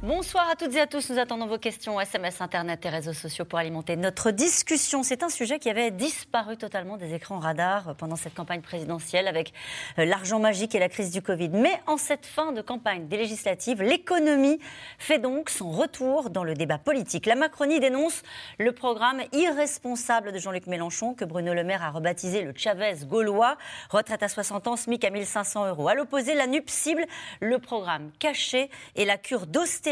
Bonsoir à toutes et à tous. Nous attendons vos questions SMS, Internet et réseaux sociaux pour alimenter notre discussion. C'est un sujet qui avait disparu totalement des écrans radars pendant cette campagne présidentielle avec euh, l'argent magique et la crise du Covid. Mais en cette fin de campagne des législatives, l'économie fait donc son retour dans le débat politique. La Macronie dénonce le programme irresponsable de Jean-Luc Mélenchon que Bruno Le Maire a rebaptisé le Chavez gaulois. Retraite à 60 ans, SMIC à 1500 euros. À l'opposé, la NUP cible le programme caché et la cure d'austérité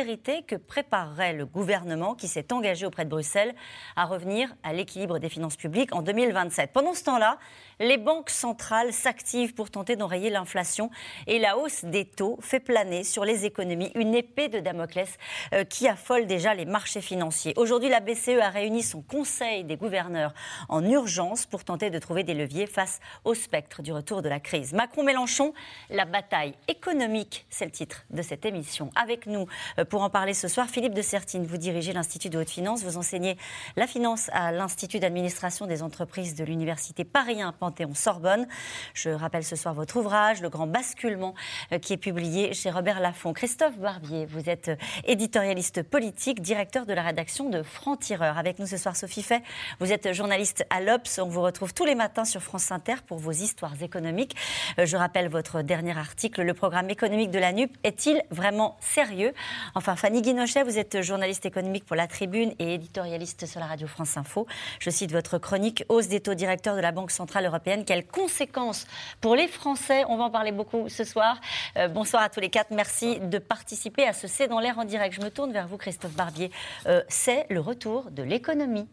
que préparerait le gouvernement qui s'est engagé auprès de Bruxelles à revenir à l'équilibre des finances publiques en 2027. Pendant ce temps-là, les banques centrales s'activent pour tenter d'enrayer l'inflation et la hausse des taux fait planer sur les économies une épée de Damoclès euh, qui affole déjà les marchés financiers. Aujourd'hui, la BCE a réuni son conseil des gouverneurs en urgence pour tenter de trouver des leviers face au spectre du retour de la crise. Macron-Mélenchon, la bataille économique, c'est le titre de cette émission. Avec nous euh, pour en parler ce soir, Philippe de Sertine, vous dirigez l'Institut de haute finance, vous enseignez la finance à l'Institut d'administration des entreprises de l'Université Paris 1 Panthéon-Sorbonne. Je rappelle ce soir votre ouvrage, Le Grand Basculement, euh, qui est publié chez Robert Laffont. Christophe Barbier, vous êtes euh, éditorialiste politique, directeur de la rédaction de Franc-Tireur. Avec nous ce soir, Sophie Fay, vous êtes journaliste à l'Obs. On vous retrouve tous les matins sur France Inter pour vos histoires économiques. Euh, je rappelle votre dernier article, Le programme économique de la NUP est-il vraiment sérieux? Enfin, Fanny Guinochet, vous êtes journaliste économique pour La Tribune et éditorialiste sur la radio France Info. Je cite votre chronique Hausse des taux directeurs de la Banque Centrale Européenne quelles conséquences pour les Français? On va en parler beaucoup ce soir. Euh, bonsoir à tous les quatre. Merci de participer à ce C'est dans l'air en direct. Je me tourne vers vous, Christophe Barbier. Euh, c'est le retour de l'économie.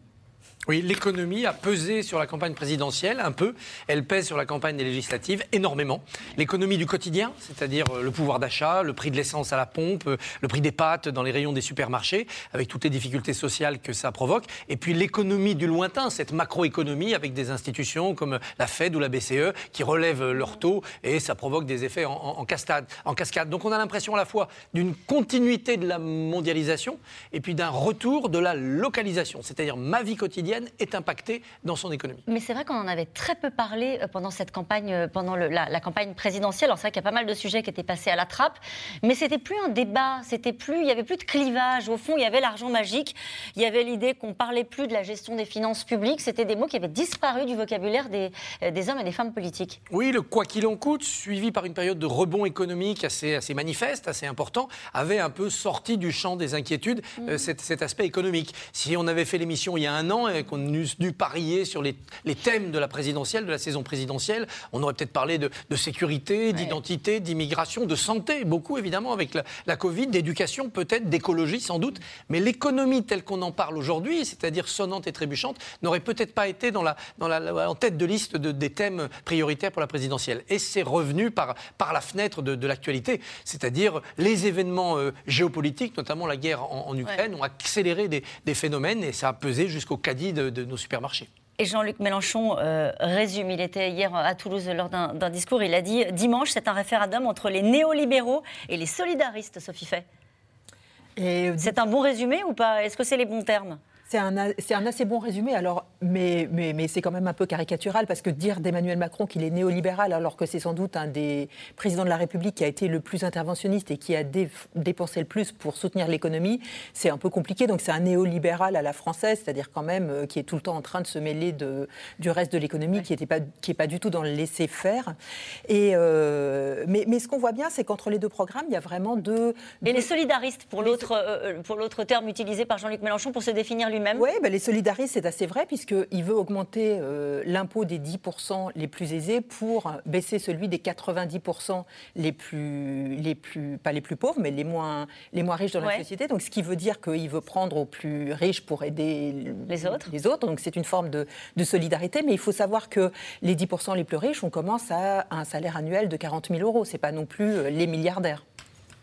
Oui, l'économie a pesé sur la campagne présidentielle un peu. Elle pèse sur la campagne des législatives énormément. L'économie du quotidien, c'est-à-dire euh, le pouvoir d'achat, le prix de l'essence à la pompe, euh, le prix des pâtes dans les rayons des supermarchés, avec toutes les difficultés sociales que ça provoque. Et puis l'économie du lointain, cette macroéconomie avec des institutions comme la Fed ou la BCE qui relèvent leurs taux et ça provoque des effets en, cascade, en cascade. Donc on a l'impression à la fois d'une continuité de la mondialisation et puis d'un retour de la localisation, c'est-à-dire ma vie quotidienne est impactée dans son économie. Mais c'est vrai qu'on en avait très peu parlé euh, pendant cette campagne, euh, pendant la, campagne présidentielle. Alors c'est vrai qu'il y a pas mal de sujets qui étaient passés à la trappe, mais c'était plus un débat, c'était plus, il y avait plus de clivage. Au fond, il y avait l'argent magique, il y avait l'idée qu'on parlait plus de la gestion des finances publiques. C'était des mots qui avaient disparu du vocabulaire des, euh, des hommes et des femmes politiques. Oui, le quoi qu'il en coûte, suivi par une période de rebond économique assez, assez manifeste, assez important, avait un peu sorti du champ des inquiétudes mmh. cet, cet, aspect économique. Si on avait fait l'émission il y a un an qu'on eût dû parier sur les, thèmes de la présidentielle, de la saison présidentielle. On aurait peut-être parlé de, sécurité, d'identité, d'immigration, de santé, beaucoup évidemment avec la, Covid, d'éducation peut-être, d'écologie sans doute. Mais l'économie telle qu'on en parle aujourd'hui, c'est-à-dire sonnante et trébuchante, n'aurait peut-être pas été dans la, dans la, en tête de liste des thèmes prioritaires pour la présidentielle. Et c'est revenu par, par la fenêtre de, l'actualité, c'est-à-dire les événements euh, géopolitiques, notamment la guerre en, Ukraine, ont accéléré des, des, phénomènes et ça a pesé jusqu'au caddie de, nos supermarchés. Et Jean-Luc Mélenchon euh, résume, il était hier à Toulouse lors d'un discours, il a dit dimanche c'est un référendum entre les néolibéraux et les solidaristes, Sophie Fay. C'est un bon résumé ou pas? Est-ce que c'est les bons termes? C'est un, un, assez bon résumé, alors, mais, mais, mais c'est quand même un peu caricatural, parce que dire d'Emmanuel Macron qu'il est néolibéral, alors que c'est sans doute un des présidents de la République qui a été le plus interventionniste et qui a dépensé le plus pour soutenir l'économie, c'est un peu compliqué. Donc c'est un néolibéral à la française, c'est-à-dire quand même euh, qui est tout le temps en train de se mêler de, du reste de l'économie, qui n'est pas, qui est pas du tout dans le laisser-faire. Et euh, mais, mais, ce qu'on voit bien, c'est qu'entre les deux programmes, il y a vraiment deux... Et les solidaristes, pour l'autre euh, terme utilisé par Jean-Luc Mélenchon, pour se définir lui-même? Oui, ben les solidaristes, c'est assez vrai, puisqu'il veut augmenter euh, l'impôt des 10% les plus aisés pour baisser celui des 90% les plus, les plus, pas les plus pauvres, mais les moins, les moins riches dans la société. Donc, ce qui veut dire qu'il veut prendre aux plus riches pour aider les autres. Les autres. Donc, c'est une forme de, de, solidarité. Mais il faut savoir que les 10% les plus riches, on commence à un salaire annuel de 40 000 euros. Ce n'est pas non plus euh, les milliardaires.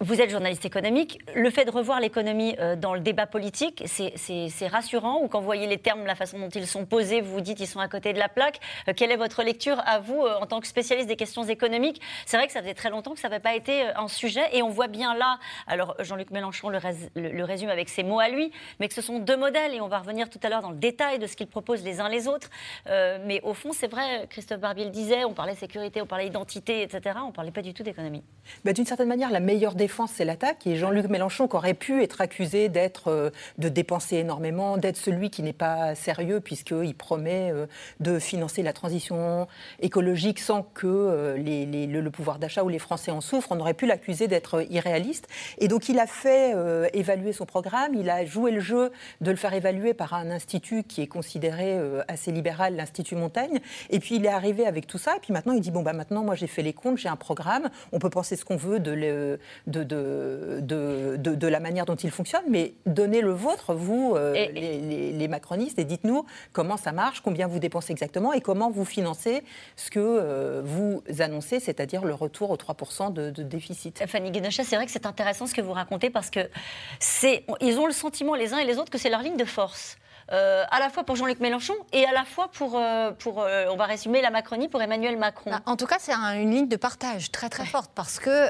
Vous êtes journaliste économique. Le fait de revoir l'économie euh, dans le débat politique, c'est rassurant Ou quand vous voyez les termes, la façon dont ils sont posés, vous vous dites qu'ils sont à côté de la plaque euh, Quelle est votre lecture à vous, euh, en tant que spécialiste des questions économiques? C'est vrai que ça faisait très longtemps que ça n'avait pas été un sujet. Et on voit bien là, alors Jean-Luc Mélenchon le, le, résume avec ses mots à lui, mais que ce sont deux modèles. Et on va revenir tout à l'heure dans le détail de ce qu'ils proposent les uns les autres. mais au fond, c'est vrai, Christophe Barbier le disait, on parlait sécurité, on parlait identité, etc. On ne parlait pas du tout d'économie. Bah, d'une certaine manière, la meilleure défense c'est l'attaque. Et Jean-Luc Mélenchon, qui aurait pu être accusé d'être, euh, de dépenser énormément, d'être celui qui n'est pas sérieux, puisqu'il promet euh, de financer la transition écologique sans que euh, le, pouvoir d'achat ou les Français en souffrent, on aurait pu l'accuser d'être irréaliste. Et donc, il a fait évaluer son programme, il a joué le jeu de le faire évaluer par un institut qui est considéré assez libéral, l'Institut Montaigne. Et puis, il est arrivé avec tout ça. Et puis maintenant, il dit bon, bah, maintenant, moi, j'ai fait les comptes, j'ai un programme, on peut penser ce qu'on veut de, le, de de, de, la manière dont il fonctionne, mais donnez le vôtre, vous, euh, les, macronistes, et dites-nous comment ça marche, combien vous dépensez exactement et comment vous financez ce que euh, vous annoncez, c'est-à-dire le retour aux 3% de, déficit. Fanny Guénochet, c'est vrai que c'est intéressant ce que vous racontez parce que ils ont le sentiment les uns et les autres que c'est leur ligne de force. Euh, à la fois pour Jean-Luc Mélenchon et à la fois pour, euh, pour euh, on va résumer la Macronie, pour Emmanuel Macron. Bah, en tout cas, c'est une ligne de partage très très forte parce que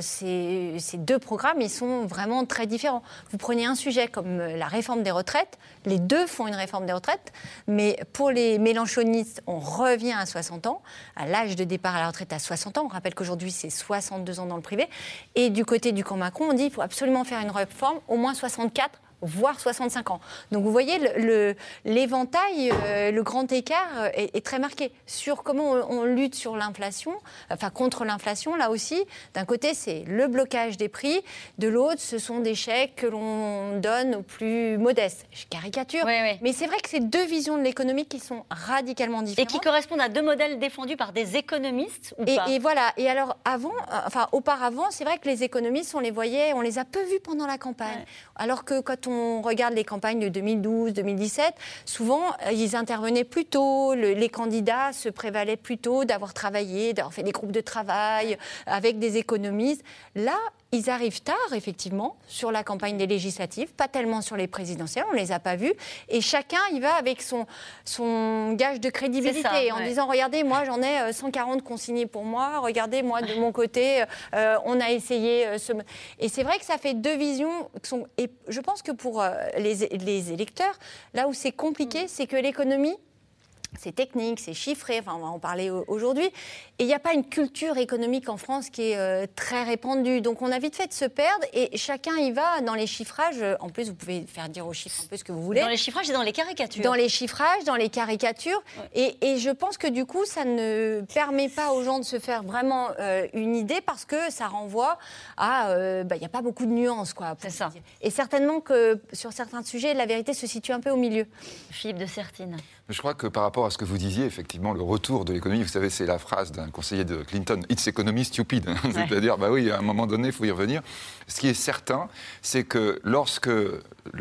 ces, ces, deux programmes, ils sont vraiment très différents. Vous prenez un sujet comme la réforme des retraites, les deux font une réforme des retraites, mais pour les mélenchonistes, on revient à 60 ans, à l'âge de départ à la retraite à 60 ans. On rappelle qu'aujourd'hui, c'est 62 ans dans le privé. Et du côté du camp Macron, on dit qu'il faut absolument faire une réforme, au moins 64 voire 65 ans. Donc vous voyez, l'éventail, le, euh, le, grand écart euh, est, très marqué. Sur comment on, lutte sur l'inflation, enfin contre l'inflation, là aussi, d'un côté c'est le blocage des prix, de l'autre ce sont des chèques que l'on donne aux plus modestes. Je caricature, mais c'est vrai que c'est deux visions de l'économie qui sont radicalement différentes. Et qui correspondent à deux modèles défendus par des économistes ou et, pas? et voilà, et alors avant, euh, enfin auparavant, c'est vrai que les économistes, on les voyait, on les a peu vus pendant la campagne. Alors que quand on on regarde les campagnes de 2012, 2017, souvent, euh, ils intervenaient plus tôt, les candidats se prévalaient plus tôt d'avoir travaillé, d'avoir fait des groupes de travail avec des économistes. Là, ils arrivent tard, effectivement, sur la campagne des législatives, pas tellement sur les présidentielles, on ne les a pas vus. Et chacun y va avec son, son gage de crédibilité, en disant, regardez, moi j'en ai 140 euh, consignés pour moi, regardez, moi de mon côté, euh, on a essayé euh, ce... Et c'est vrai que ça fait deux visions. Et je pense que pour les, les électeurs, là où c'est compliqué, mm. c'est que l'économie, c'est technique, c'est chiffré, enfin, on va en parler aujourd'hui. Et il n'y a pas une culture économique en France qui est euh, très répandue. Donc on a vite fait de se perdre et chacun y va dans les chiffrages. En plus, vous pouvez faire dire aux chiffres un peu ce que vous voulez. Dans les chiffrages et dans les caricatures. Dans les chiffrages, dans les caricatures. Et, je pense que du coup, ça ne permet pas aux gens de se faire vraiment euh, une idée parce que ça renvoie à. Euh, bah, il n'y a pas beaucoup de nuances, quoi. C'est ça. Et certainement que sur certains sujets, la vérité se situe un peu au milieu. Philippe de Sertine. Je crois que par rapport à ce que vous disiez, effectivement, le retour de l'économie, vous savez, c'est la phrase d'un conseiller de Clinton, It's economy stupid. C'est-à-dire, bah oui, à un moment donné, il faut y revenir. Ce qui est certain, c'est que lorsque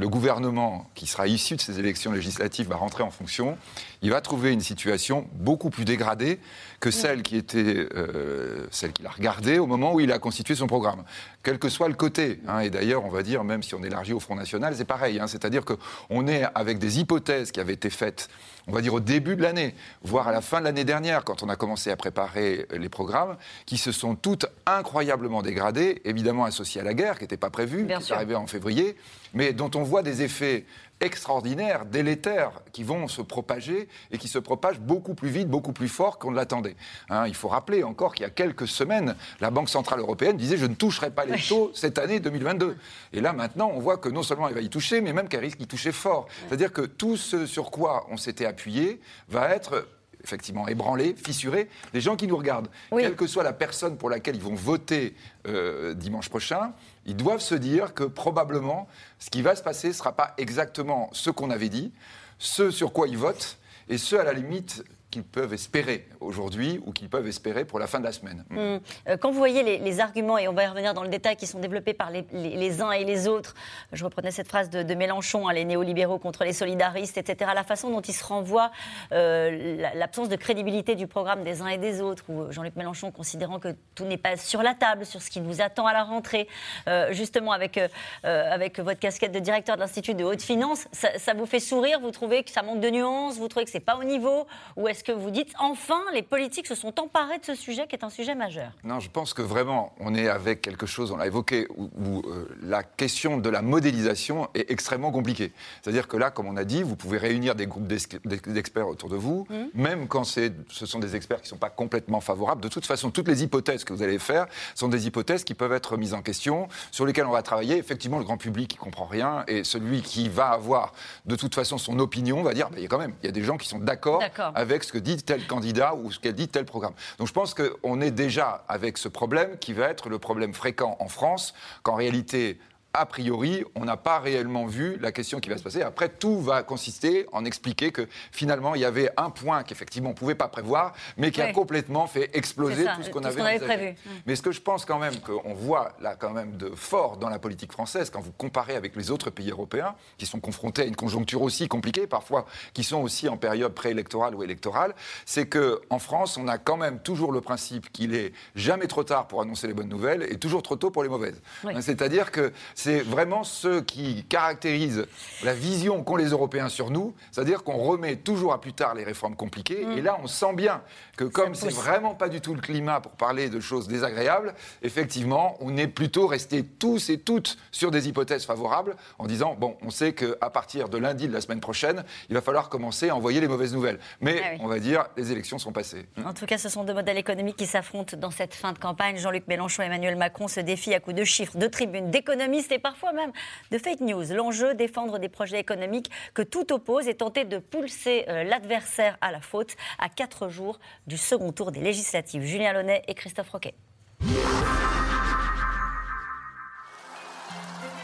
le gouvernement qui sera issu de ces élections législatives va rentrer en fonction, il va trouver une situation beaucoup plus dégradée que celle qui était euh, celle qu'il a regardée au moment où il a constitué son programme, quel que soit le côté. Hein. et d'ailleurs, on va dire, même si on élargit au Front National, c'est pareil. Hein. C'est-à-dire qu'on est avec des hypothèses qui avaient été faites, on va dire au début de l'année, voire à la fin de l'année dernière, quand on a commencé à préparer les programmes, qui se sont toutes incroyablement dégradées, évidemment associées à la guerre, qui n'était pas prévue, qui est arrivée en février, mais dont on voit des effets extraordinaires, délétères, qui vont se propager et qui se propagent beaucoup plus vite, beaucoup plus fort qu'on ne l'attendait. Hein, il faut rappeler encore qu'il y a quelques semaines, la Banque Centrale Européenne disait je ne toucherai pas les taux cette année 2022. Et là maintenant, on voit que non seulement elle va y toucher, mais même qu'elle risque d'y toucher fort. C'est-à-dire que tout ce sur quoi on s'était appuyé va être effectivement ébranlé, fissuré, les gens qui nous regardent, quelle que soit la personne pour laquelle ils vont voter euh, dimanche prochain, ils doivent se dire que probablement ce qui va se passer ne sera pas exactement ce qu'on avait dit, ce sur quoi ils votent, et ce à la limite qu'ils peuvent espérer aujourd'hui ou qu'ils peuvent espérer pour la fin de la semaine. Mmh. Euh, quand vous voyez les, arguments, et on va y revenir dans le détail, qui sont développés par les, uns et les autres, je reprenais cette phrase de, Mélenchon, hein, les néolibéraux contre les solidaristes, etc., la façon dont ils se renvoient, euh, l'absence de crédibilité du programme des uns et des autres, ou Jean-Luc Mélenchon considérant que tout n'est pas sur la table, sur ce qui nous attend à la rentrée, euh, justement avec, avec votre casquette de directeur de l'Institut de haute finance, ça, ça, vous fait sourire Vous trouvez que ça manque de nuances Vous trouvez que c'est pas au niveau Ou est-ce que vous dites enfin les politiques se sont emparés de ce sujet qui est un sujet majeur Non, je pense que vraiment on est avec quelque chose, on l'a évoqué, où, euh, la question de la modélisation est extrêmement compliquée. C'est-à-dire que là, comme on a dit, vous pouvez réunir des groupes d'experts autour de vous, mmh. même quand ce sont des experts qui ne sont pas complètement favorables. De toute façon, toutes les hypothèses que vous allez faire sont des hypothèses qui peuvent être mises en question, sur lesquelles on va travailler. Effectivement, le grand public qui comprend rien et celui qui va avoir de toute façon son opinion va dire, bah, il y a quand même, il y a des gens qui sont d'accord avec ce que dit tel candidat ou ce qu'elle dit tel programme. Donc je pense qu'on est déjà avec ce problème qui va être le problème fréquent en France, qu'en réalité, a priori, on n'a pas réellement vu la question qui va se passer. Après, tout va consister en expliquer que finalement, il y avait un point qu'effectivement on ne pouvait pas prévoir, mais qui a complètement fait exploser tout ce qu'on avait, prévu. Mais ce que je pense quand même qu'on voit là quand même de fort dans la politique française, quand vous comparez avec les autres pays européens, qui sont confrontés à une conjoncture aussi compliquée, parfois qui sont aussi en période préélectorale ou électorale, c'est qu'en France, on a quand même toujours le principe qu'il est jamais trop tard pour annoncer les bonnes nouvelles et toujours trop tôt pour les mauvaises. C'est-à-dire que c'est vraiment ce qui caractérise la vision qu'ont les Européens sur nous, c'est-à-dire qu'on remet toujours à plus tard les réformes compliquées. Mm. Et là, on sent bien que comme c'est vraiment pas du tout le climat pour parler de choses désagréables, effectivement, on est plutôt resté tous et toutes sur des hypothèses favorables en disant bon, on sait qu'à partir de lundi de la semaine prochaine, il va falloir commencer à envoyer les mauvaises nouvelles. Mais ah on va dire, les élections sont passées. En tout cas, ce sont deux modèles économiques qui s'affrontent dans cette fin de campagne. Jean-Luc Mélenchon et Emmanuel Macron se défient à coups de chiffres, de tribunes, d'économistes et parfois même de fake news. L'enjeu, défendre des projets économiques que tout oppose et tenter de pousser euh, l'adversaire à la faute à quatre jours du second tour des législatives. Julien Launay et Christophe Roquet.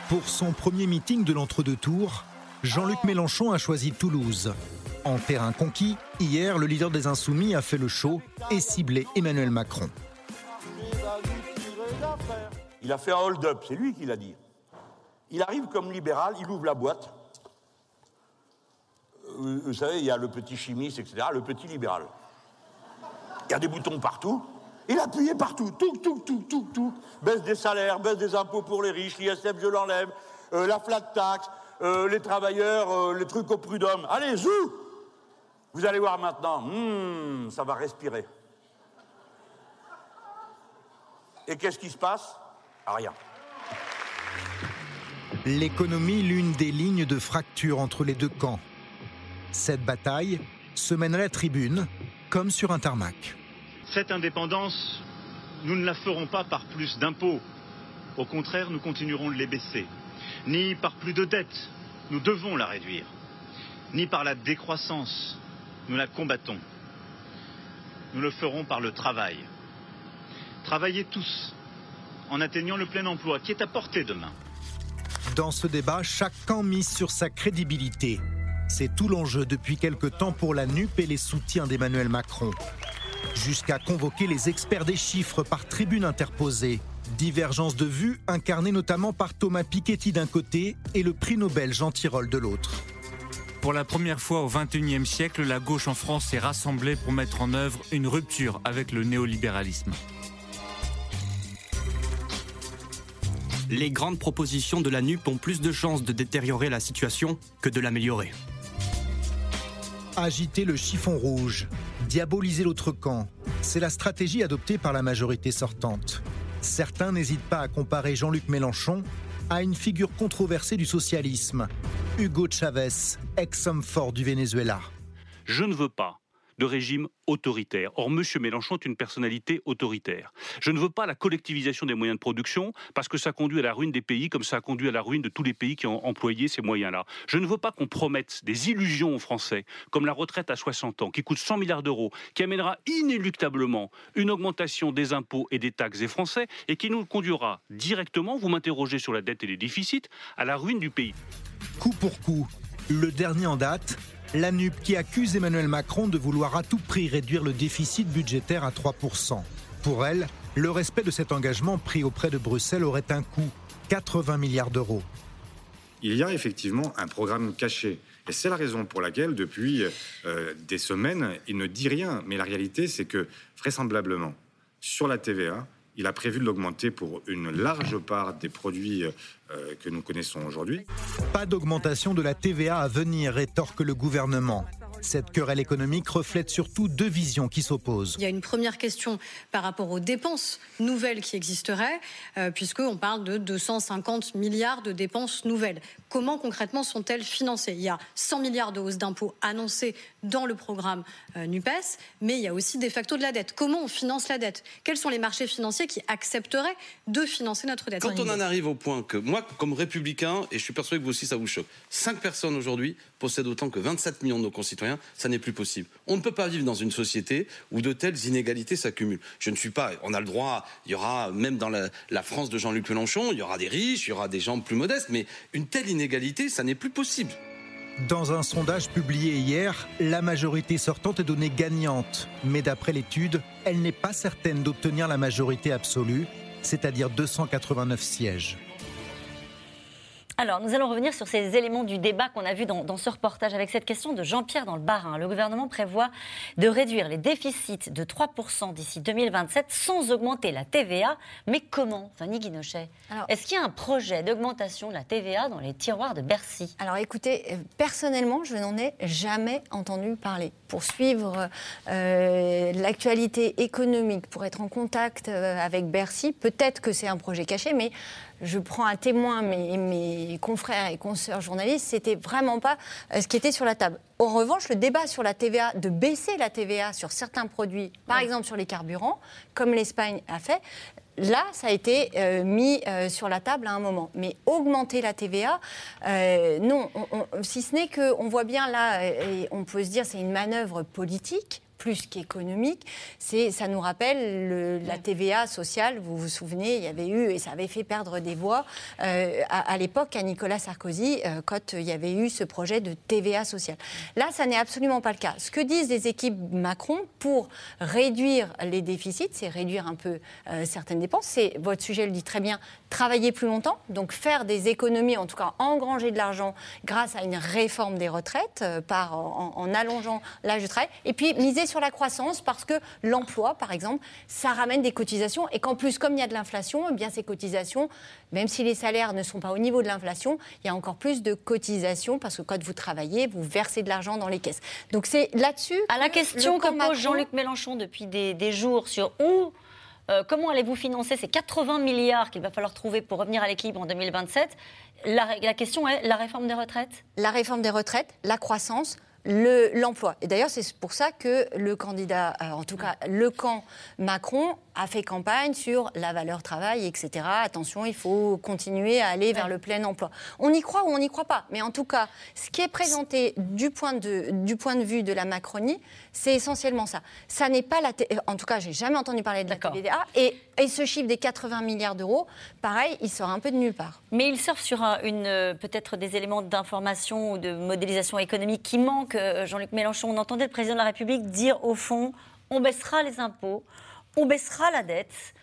Pour son premier meeting de l'entre-deux tours, Jean-Luc Mélenchon a choisi Toulouse. En terrain conquis, hier, le leader des Insoumis a fait le show et ciblé Emmanuel Macron. Il a fait un hold-up, c'est lui qui l'a dit. Il arrive comme libéral, il ouvre la boîte. Euh, vous savez, il y a le petit chimiste, etc., le petit libéral. Il y a des boutons partout. Il appuyait partout. Tout, tout, tout, tout, tout. Baisse des salaires, baisse des impôts pour les riches, l'ISF, je l'enlève, euh, la flat tax, euh, les travailleurs, les trucs au prud'homme. Allez, zou Vous allez voir maintenant, hmm, ça va respirer. Et qu'est-ce qui se passe? Rien. L'économie, l'une des lignes de fracture entre les deux camps. Cette bataille se mènerait à tribune, comme sur un tarmac. Cette indépendance, nous ne la ferons pas par plus d'impôts. Au contraire, nous continuerons de les baisser. Ni par plus de dettes, nous devons la réduire. Ni par la décroissance, nous la combattons. Nous le ferons par le travail. Travaillez tous en atteignant le plein emploi qui est à portée demain. Dans ce débat, chaque camp mise sur sa crédibilité. C'est tout l'enjeu depuis quelque temps pour la NUP et les soutiens d'Emmanuel Macron. Jusqu'à convoquer les experts des chiffres par tribune interposée. Divergence de vues incarnée notamment par Thomas Piketty d'un côté et le prix Nobel Jean Tirole de l'autre. Pour la première fois au XXIe siècle, la gauche en France s'est rassemblée pour mettre en œuvre une rupture avec le néolibéralisme. Les grandes propositions de la NUP ont plus de chances de détériorer la situation que de l'améliorer. Agiter le chiffon rouge, diaboliser l'autre camp, c'est la stratégie adoptée par la majorité sortante. Certains n'hésitent pas à comparer Jean-Luc Mélenchon à une figure controversée du socialisme, Hugo Chavez, ex-homme fort du Venezuela. Je ne veux pas de régime autoritaire. Or, M. Mélenchon est une personnalité autoritaire. Je ne veux pas la collectivisation des moyens de production parce que ça conduit à la ruine des pays comme ça a conduit à la ruine de tous les pays qui ont employé ces moyens-là. Je ne veux pas qu'on promette des illusions aux Français comme la retraite à 60 ans qui coûte 100 milliards d'euros, qui amènera inéluctablement une augmentation des impôts et des taxes des Français et qui nous conduira directement, vous m'interrogez sur la dette et les déficits, à la ruine du pays. Coup pour coup, le dernier en date, La NUP qui accuse Emmanuel Macron de vouloir à tout prix réduire le déficit budgétaire à 3%. Pour elle, le respect de cet engagement pris auprès de Bruxelles aurait un coût, 80 milliards d'euros. Il y a effectivement un programme caché. Et c'est la raison pour laquelle, depuis euh, des semaines, il ne dit rien. Mais la réalité, c'est que, vraisemblablement, sur la TVA, il a prévu de l'augmenter pour une large part des produits euh, que nous connaissons aujourd'hui. Pas d'augmentation de la TVA à venir, rétorque le gouvernement. Cette querelle économique reflète surtout deux visions qui s'opposent. Il y a une première question par rapport aux dépenses nouvelles qui existeraient, euh, puisqu'on parle de 250 milliards de dépenses nouvelles. Comment concrètement sont-elles financées? Il y a 100 milliards de hausse d'impôts annoncés dans le programme euh, NUPES, mais il y a aussi de facto de la dette. Comment on finance la dette? Quels sont les marchés financiers qui accepteraient de financer notre dette? Quand on en arrive au point que moi, comme républicain, et je suis persuadé que vous aussi ça vous choque, 5 personnes aujourd'hui possèdent autant que 27 millions de nos concitoyens, ça n'est plus possible. On ne peut pas vivre dans une société où de telles inégalités s'accumulent. Je ne suis pas, on a le droit, il y aura même dans la, la France de Jean-Luc Mélenchon, il y aura des riches, il y aura des gens plus modestes, mais une telle inégalité, ça n'est plus possible. Dans un sondage publié hier, la majorité sortante est donnée gagnante. Mais d'après l'étude, elle n'est pas certaine d'obtenir la majorité absolue, c'est-à-dire 289 sièges. Alors, nous allons revenir sur ces éléments du débat qu'on a vu dans, dans, ce reportage avec cette question de Jean-Pierre dans le Barin. Le gouvernement prévoit de réduire les déficits de 3% d'ici 2027 sans augmenter la TVA. Mais comment, Fanny Guinochet Est-ce qu'il y a un projet d'augmentation de la TVA dans les tiroirs de Bercy? Alors écoutez, euh, personnellement, je n'en ai jamais entendu parler. Pour suivre euh, l'actualité économique, pour être en contact euh, avec Bercy, peut-être que c'est un projet caché, mais je prends à témoin mes, mes confrères et consoeurs journalistes, c'était vraiment pas euh, ce qui était sur la table. En revanche, le débat sur la TVA, de baisser la TVA sur certains produits, par exemple sur les carburants, comme l'Espagne a fait, là, ça a été euh, mis euh, sur la table à un moment. Mais augmenter la TVA, euh, non. On, on, si ce n'est qu'on voit bien là, et on peut se dire c'est une manœuvre politique plus qu'économique. C'est, ça nous rappelle le, la TVA sociale. Vous vous souvenez, il y avait eu, et ça avait fait perdre des voix euh, à, à l'époque à Nicolas Sarkozy, euh, quand il y avait eu ce projet de TVA sociale. Là, ça n'est absolument pas le cas. Ce que disent les équipes Macron pour réduire les déficits, c'est réduire un peu euh, certaines dépenses. C'est, votre sujet le dit très bien, travailler plus longtemps, donc faire des économies, en tout cas engranger de l'argent grâce à une réforme des retraites, par, en, en allongeant l'âge de travail, et puis miser sur la croissance parce que l'emploi, par exemple, ça ramène des cotisations et qu'en plus, comme il y a de l'inflation, eh bien ces cotisations, même si les salaires ne sont pas au niveau de l'inflation, il y a encore plus de cotisations parce que quand vous travaillez, vous versez de l'argent dans les caisses. Donc c'est là-dessus. À la question que pose Jean-Luc Mélenchon depuis des, des jours sur où euh, comment allez-vous financer ces 80 milliards qu'il va falloir trouver pour revenir à l'équilibre en 2027 la, la, question est la réforme des retraites? La réforme des retraites, la croissance, l'emploi. Le, et d'ailleurs, c'est pour ça que le candidat, euh, en tout cas le camp Macron, a fait campagne sur la valeur travail, etc. Attention, il faut continuer à aller vers le plein emploi. On y croit ou on n'y croit pas. Mais en tout cas, ce qui est présenté du point de, du point de vue de la Macronie, c'est essentiellement ça. Ça n'est pas la. En tout cas, j'ai jamais entendu parler de la TVA. Et, et, ce chiffre des 80 milliards d'euros, pareil, il sort un peu de nulle part. Mais il sort sur un, une peut-être des éléments d'information ou de modélisation économique qui manquent. euh, Jean-Luc Mélenchon, on entendait le président de la République dire au fond, on baissera les impôts on baissera la dette.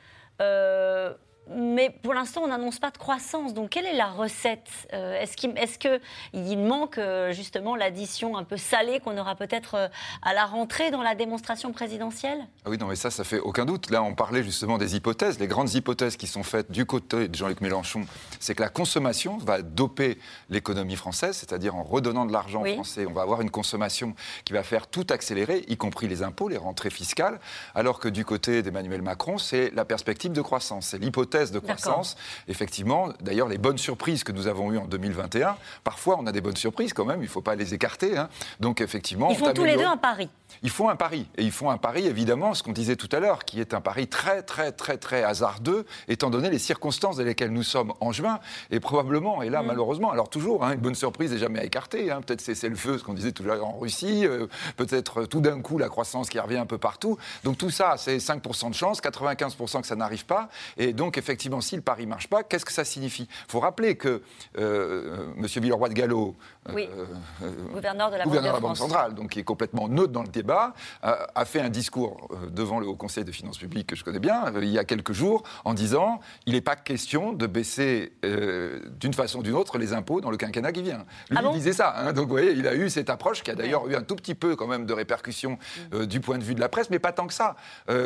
Euh, mais pour l'instant, on n'annonce pas de croissance. Donc, quelle est la recette euh, Est-ce qu'il est qu il manque euh, justement l'addition un peu salée qu'on aura peut-être euh, à la rentrée dans la démonstration présidentielle? Ah Oui, non, mais ça, ça fait aucun doute. Là, on parlait justement des hypothèses. Les grandes hypothèses qui sont faites du côté de Jean-Luc Mélenchon, c'est que la consommation va doper l'économie française, c'est-à-dire en redonnant de l'argent oui. français, on va avoir une consommation qui va faire tout accélérer, y compris les impôts, les rentrées fiscales, alors que du côté d'Emmanuel Macron, c'est la perspective de croissance, c'est l'hypothèse de croissance. Effectivement, d'ailleurs, les bonnes surprises que nous avons eues en 2021, parfois on a des bonnes surprises quand même, il ne faut pas les écarter. Hein. Donc effectivement, ils font tous les deux un pari. Ils font un pari. Et ils font un pari, évidemment, ce qu'on disait tout à l'heure, qui est un pari très, très, très, très hasardeux, étant donné les circonstances dans lesquelles nous sommes en juin. Et probablement, et là, mmh. malheureusement, alors toujours, hein, une bonne surprise n'est jamais à écarter. Hein. Peut-être c'est le feu, ce qu'on disait tout à l'heure en Russie. Euh, Peut-être tout d'un coup, la croissance qui revient un peu partout. Donc tout ça, c'est 5% de chance, 95% que ça n'arrive pas. Et donc, effectivement, si le pari ne marche pas, qu'est-ce que ça signifie? Il faut rappeler que euh, M. Villeroy de Gallo, oui. gouverneur de la, gouverneur Banque, de la Banque centrale, donc qui est complètement neutre dans le débat, a fait un discours devant le Haut Conseil des finances publiques que je connais bien, il y a quelques jours, en disant il n'est pas question de baisser d'une façon ou d'une autre les impôts dans le quinquennat qui vient. Lui, ah il disait ça. Hein, donc, vous voyez, il a eu cette approche qui a d'ailleurs eu un tout petit peu quand même de répercussions mm. du point de vue de la presse, mais pas tant que ça.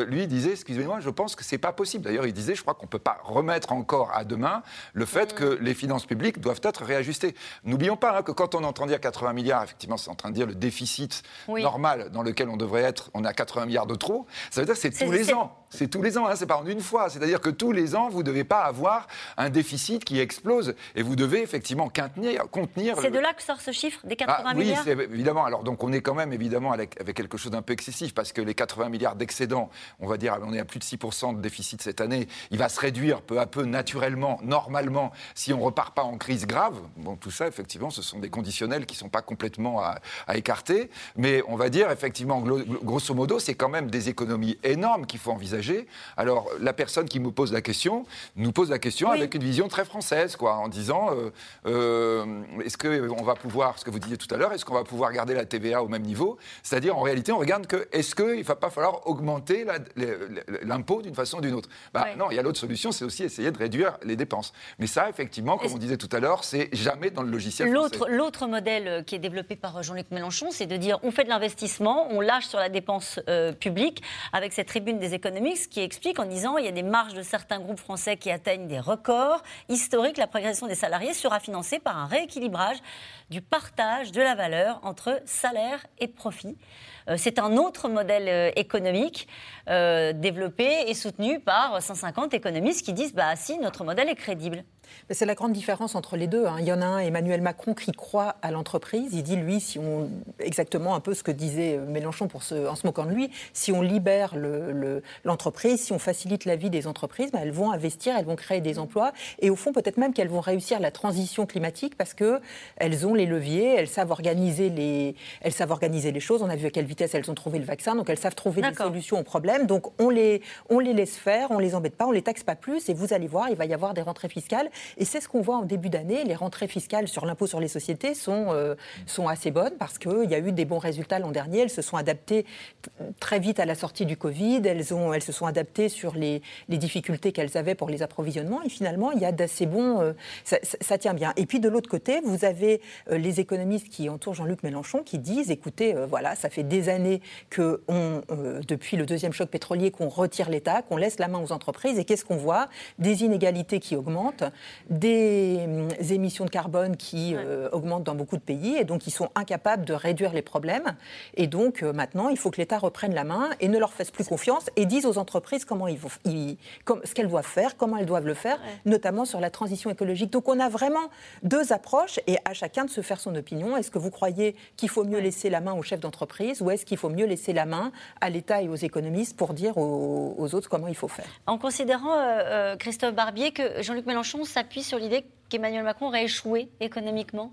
lui, disait, excusez-moi, je pense que c'est pas possible. D'ailleurs, il disait, je crois qu'on peut pas remettre encore à demain le fait que les finances publiques doivent être réajustées. N'oublions pas hein, que quand on entend dire 80 milliards, effectivement, c'est en train de dire le déficit normal dans lequel on devrait être, on a 80 milliards de trop. Ça veut dire que c'est tous les ans. C'est tous les ans, hein, c'est pas en une fois. C'est-à-dire que tous les ans, vous ne devez pas avoir un déficit qui explose et vous devez effectivement contenir. contenir c'est de là que sort ce chiffre, des 80 ah, milliards Oui, évidemment. Alors, donc, on est quand même évidemment avec, avec quelque chose d'un peu excessif parce que les 80 milliards d'excédent, on va dire, on est à plus de 6% de déficit cette année, il va se réduire peu à peu, naturellement, normalement, si on ne repart pas en crise grave. Bon, tout ça, effectivement, ce sont des conditionnels qui ne sont pas complètement à, écarter. Mais on va dire, effectivement, grosso modo, c'est quand même des économies énormes qu'il faut envisager alors, la personne qui nous pose la question nous pose la question avec une vision très française, quoi, en disant euh, euh, est-ce qu'on va pouvoir, ce que vous disiez tout à l'heure, est-ce qu'on va pouvoir garder la TVA au même niveau? C'est-à-dire, en réalité, on regarde que est-ce qu'il ne va pas falloir augmenter l'impôt d'une façon ou d'une autre? Bah, Non, il y a l'autre solution, c'est aussi essayer de réduire les dépenses. Mais ça, effectivement, comme on disait tout à l'heure, c'est jamais dans le logiciel L'autre modèle euh, qui est développé par Jean-Luc Mélenchon, c'est de dire on fait de l'investissement, on lâche sur la dépense publique avec cette tribune des économies qui explique en disant il y a des marges de certains groupes français qui atteignent des records historiques. La progression des salariés sera financée par un rééquilibrage du partage de la valeur entre salaire et profit. Euh, c'est un autre modèle euh, économique euh, développé et soutenu par 150 économistes qui disent bah si notre modèle est crédible. C'est la grande différence entre les deux. Hein. Il y en a un, Emmanuel Macron, qui croit à l'entreprise. Il dit, lui, si on, exactement un peu ce que disait Mélenchon pour se, en se moquant de lui, si on libère l'entreprise, si on facilite la vie des entreprises, ben, elles vont investir, elles vont créer des emplois. Et au fond, peut-être même qu'elles vont réussir la transition climatique parce qu'elles ont les leviers, elles savent, organiser les, elles savent organiser les choses. On a vu à quelle vitesse elles ont trouvé le vaccin, donc elles savent trouver des solutions aux problèmes. Donc on les, on les laisse faire, on les embête pas, on les taxe pas plus. Et vous allez voir, il va y avoir des rentrées fiscales. Et c'est ce qu'on voit en début d'année. Les rentrées fiscales sur l'impôt sur les sociétés sont, euh, sont assez bonnes parce qu'il y a eu des bons résultats l'an dernier. Elles se sont adaptées très vite à la sortie du Covid. Elles, ont, elles se sont adaptées sur les, difficultés qu'elles avaient pour les approvisionnements. Et finalement, il y a d'assez bons. Euh, ça, tient bien. Et puis de l'autre côté, vous avez euh, les économistes qui entourent Jean-Luc Mélenchon qui disent écoutez, voilà, ça fait des années que, depuis le deuxième choc pétrolier, qu'on retire l'État, qu'on laisse la main aux entreprises. Et qu'est-ce qu'on voit? Des inégalités qui augmentent, des hum, émissions de carbone qui euh, augmentent dans beaucoup de pays et donc ils sont incapables de réduire les problèmes. Et donc euh, maintenant, il faut que l'État reprenne la main et ne leur fasse plus confiance et dise aux entreprises comment ils vont, comme, ce qu'elles doivent faire, comment elles doivent le faire, notamment sur la transition écologique. Donc on a vraiment deux approches et à chacun de se faire son opinion. Est-ce que vous croyez qu'il faut mieux laisser la main aux chefs d'entreprise ou est-ce qu'il faut mieux laisser la main à l'État et aux économistes pour dire aux, autres comment il faut faire? En considérant, euh, Christophe Barbier, que Jean-Luc Mélenchon s'appuie sur l'idée qu'Emmanuel Macron aurait échoué économiquement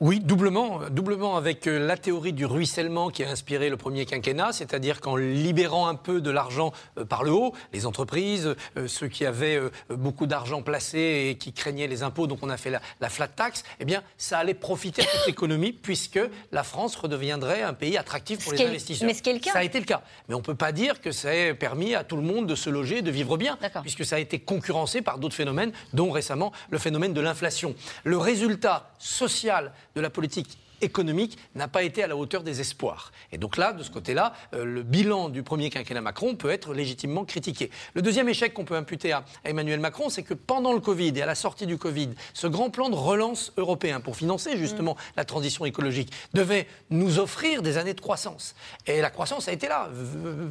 oui, doublement, doublement avec euh, la théorie du ruissellement qui a inspiré le premier quinquennat, c'est-à-dire qu'en libérant un peu de l'argent euh, par le haut, les entreprises, euh, ceux qui avaient beaucoup d'argent placé et qui craignaient les impôts, donc on a fait la, flat tax, eh bien, ça allait profiter à toute l'économie puisque la France redeviendrait un pays attractif pour les investisseurs. Mais ce le cas. Ça a été le cas. Mais on ne peut pas dire que ça ait permis à tout le monde de se loger, de vivre bien, puisque ça a été concurrencé par d'autres phénomènes, dont récemment le phénomène de l'inflation. Le résultat social de la politique économique n'a pas été à la hauteur des espoirs. Et donc là, de ce côté-là, euh, le bilan du premier quinquennat Macron peut être légitimement critiqué. Le deuxième échec qu'on peut imputer à, Emmanuel Macron, c'est que pendant le Covid et à la sortie du Covid, ce grand plan de relance européen pour financer justement mm. la transition écologique devait nous offrir des années de croissance. Et la croissance a été là,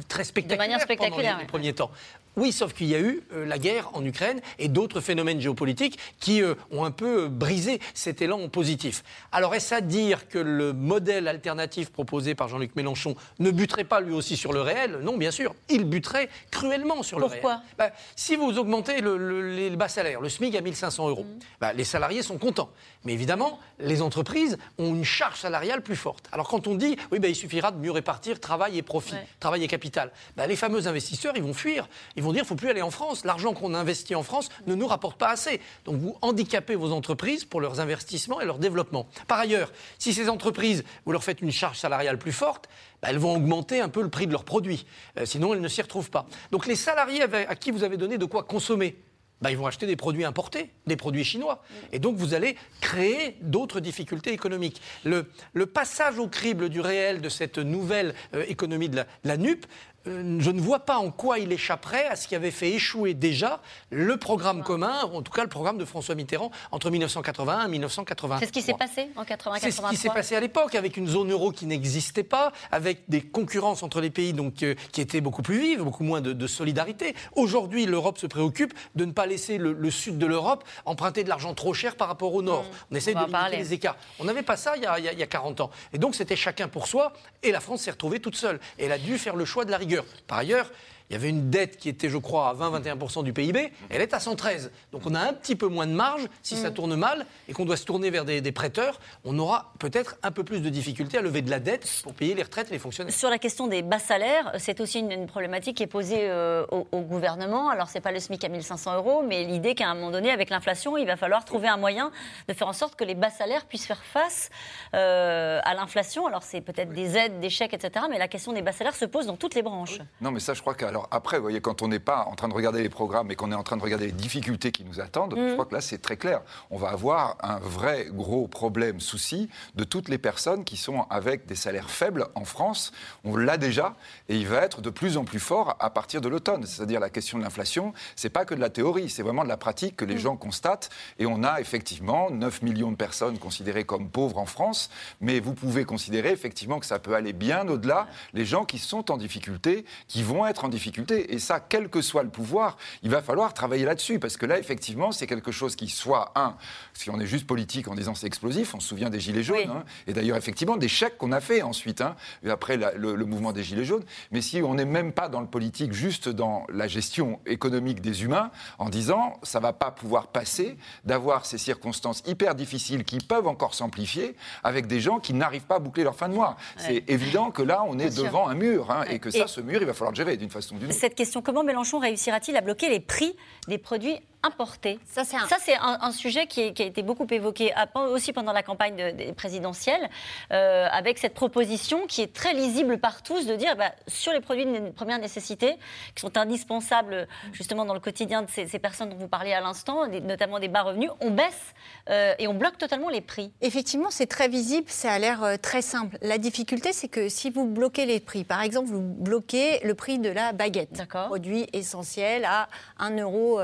très spectaculaire, de manière spectaculaire pendant les, premiers temps. Oui, sauf qu'il y a eu euh, la guerre en Ukraine et d'autres phénomènes géopolitiques qui euh, ont un peu euh, brisé cet élan positif. Alors est-ce à dire que le modèle alternatif proposé par Jean-Luc Mélenchon ne buterait pas lui aussi sur le réel? Non, bien sûr, il buterait cruellement sur le réel. Pourquoi bah, Si vous augmentez les bas salaires, le SMIC à 1500 euros, mmh. bah, les salariés sont contents. Mais évidemment, les entreprises ont une charge salariale plus forte. Alors quand on dit, oui, bah, il suffira de mieux répartir travail et profit, travail et capital, les fameux investisseurs, ils vont fuir. Ils vont dire, il ne faut plus aller en France. L'argent qu'on investit en France ne nous rapporte pas assez. Donc vous handicapez vos entreprises pour leurs investissements et leur développement. Par ailleurs, si ces entreprises, vous leur faites une charge salariale plus forte, bah, elles vont augmenter un peu le prix de leurs produits. Euh, sinon, elles ne s'y retrouvent pas. Donc les salariés à qui vous avez donné de quoi consommer, bah, ils vont acheter des produits importés, des produits chinois. Et donc vous allez créer d'autres difficultés économiques. Le, passage au crible du réel de cette nouvelle euh, économie de la, NUP je ne vois pas en quoi il échapperait à ce qui avait fait échouer déjà le programme commun, ou en tout cas le programme de François Mitterrand entre 1981 et 1983. C'est ce qui s'est passé en 80 C'est ce qui s'est passé à l'époque, avec une zone euro qui n'existait pas, avec des concurrences entre les pays donc, euh, qui étaient beaucoup plus vives, beaucoup moins de, solidarité. Aujourd'hui, l'Europe se préoccupe de ne pas laisser le, sud de l'Europe emprunter de l'argent trop cher par rapport au nord. Mmh. On essaie de limiter les écarts. On n'avait pas ça il y, a, il y a 40 ans. Et donc c'était chacun pour soi, et la France s'est retrouvée toute seule. Et elle a dû faire le choix de la rigueur. Par ailleurs, il y avait une dette qui était, je crois, à 20-21% du PIB. Elle est à 113. Donc on a un petit peu moins de marge. Si ça mm. tourne mal et qu'on doit se tourner vers des, prêteurs, on aura peut-être un peu plus de difficultés à lever de la dette pour payer les retraites et les fonctionnaires. Sur la question des bas salaires, c'est aussi une, problématique qui est posée euh, au, gouvernement. Alors c'est pas le SMIC à 1500 euros, mais l'idée qu'à un moment donné, avec l'inflation, il va falloir trouver un moyen de faire en sorte que les bas salaires puissent faire face euh, à l'inflation. Alors c'est peut-être des aides, des chèques, etc. Mais la question des bas salaires se pose dans toutes les branches. Non, mais ça, je crois qu'à alors après, vous voyez, quand on n'est pas en train de regarder les programmes et qu'on est en train de regarder les difficultés qui nous attendent, je mm. crois que là, c'est très clair. On va avoir un vrai gros problème, souci de toutes les personnes qui sont avec des salaires faibles en France. On l'a déjà et il va être de plus en plus fort à partir de l'automne. C'est-à-dire la question de l'inflation, c'est pas que de la théorie, c'est vraiment de la pratique que les mm. gens constatent. Et on a effectivement 9 millions de personnes considérées comme pauvres en France, mais vous pouvez considérer effectivement que ça peut aller bien au-delà. Les gens qui sont en difficulté, qui vont être en difficulté. Et ça, quel que soit le pouvoir, il va falloir travailler là-dessus. Parce que là, effectivement, c'est quelque chose qui soit, un, si on est juste politique en disant c'est explosif, on se souvient des Gilets jaunes. Hein. et d'ailleurs, effectivement, des chèques qu'on a fait ensuite, hein, après le, mouvement des Gilets jaunes. Mais si on n'est même pas dans le politique, juste dans la gestion économique des humains, en disant ça va pas pouvoir passer d'avoir ces circonstances hyper difficiles qui peuvent encore s'amplifier avec des gens qui n'arrivent pas à boucler leur fin de mois. C'est évident que là, on est devant un mur hein, et que ça, ce mur, il va falloir le gérer d'une façon autre question. Comment Mélenchon réussira-t-il à bloquer les prix des produits importés Ça, c'est un... sujet qui, a été beaucoup évoqué aussi pendant la campagne présidentielle, euh, avec cette proposition qui est très lisible par tous de dire bah, sur les produits de première nécessité, qui sont indispensables justement dans le quotidien de ces, personnes dont vous parliez à l'instant, notamment des bas revenus, on baisse euh, et on bloque totalement les prix. Effectivement, c'est très visible, ça a l'air euh, très simple. La difficulté, c'est que si vous bloquez les prix, par exemple, vous bloquez le prix de la baguette, produit essentiel à 1,10 euro,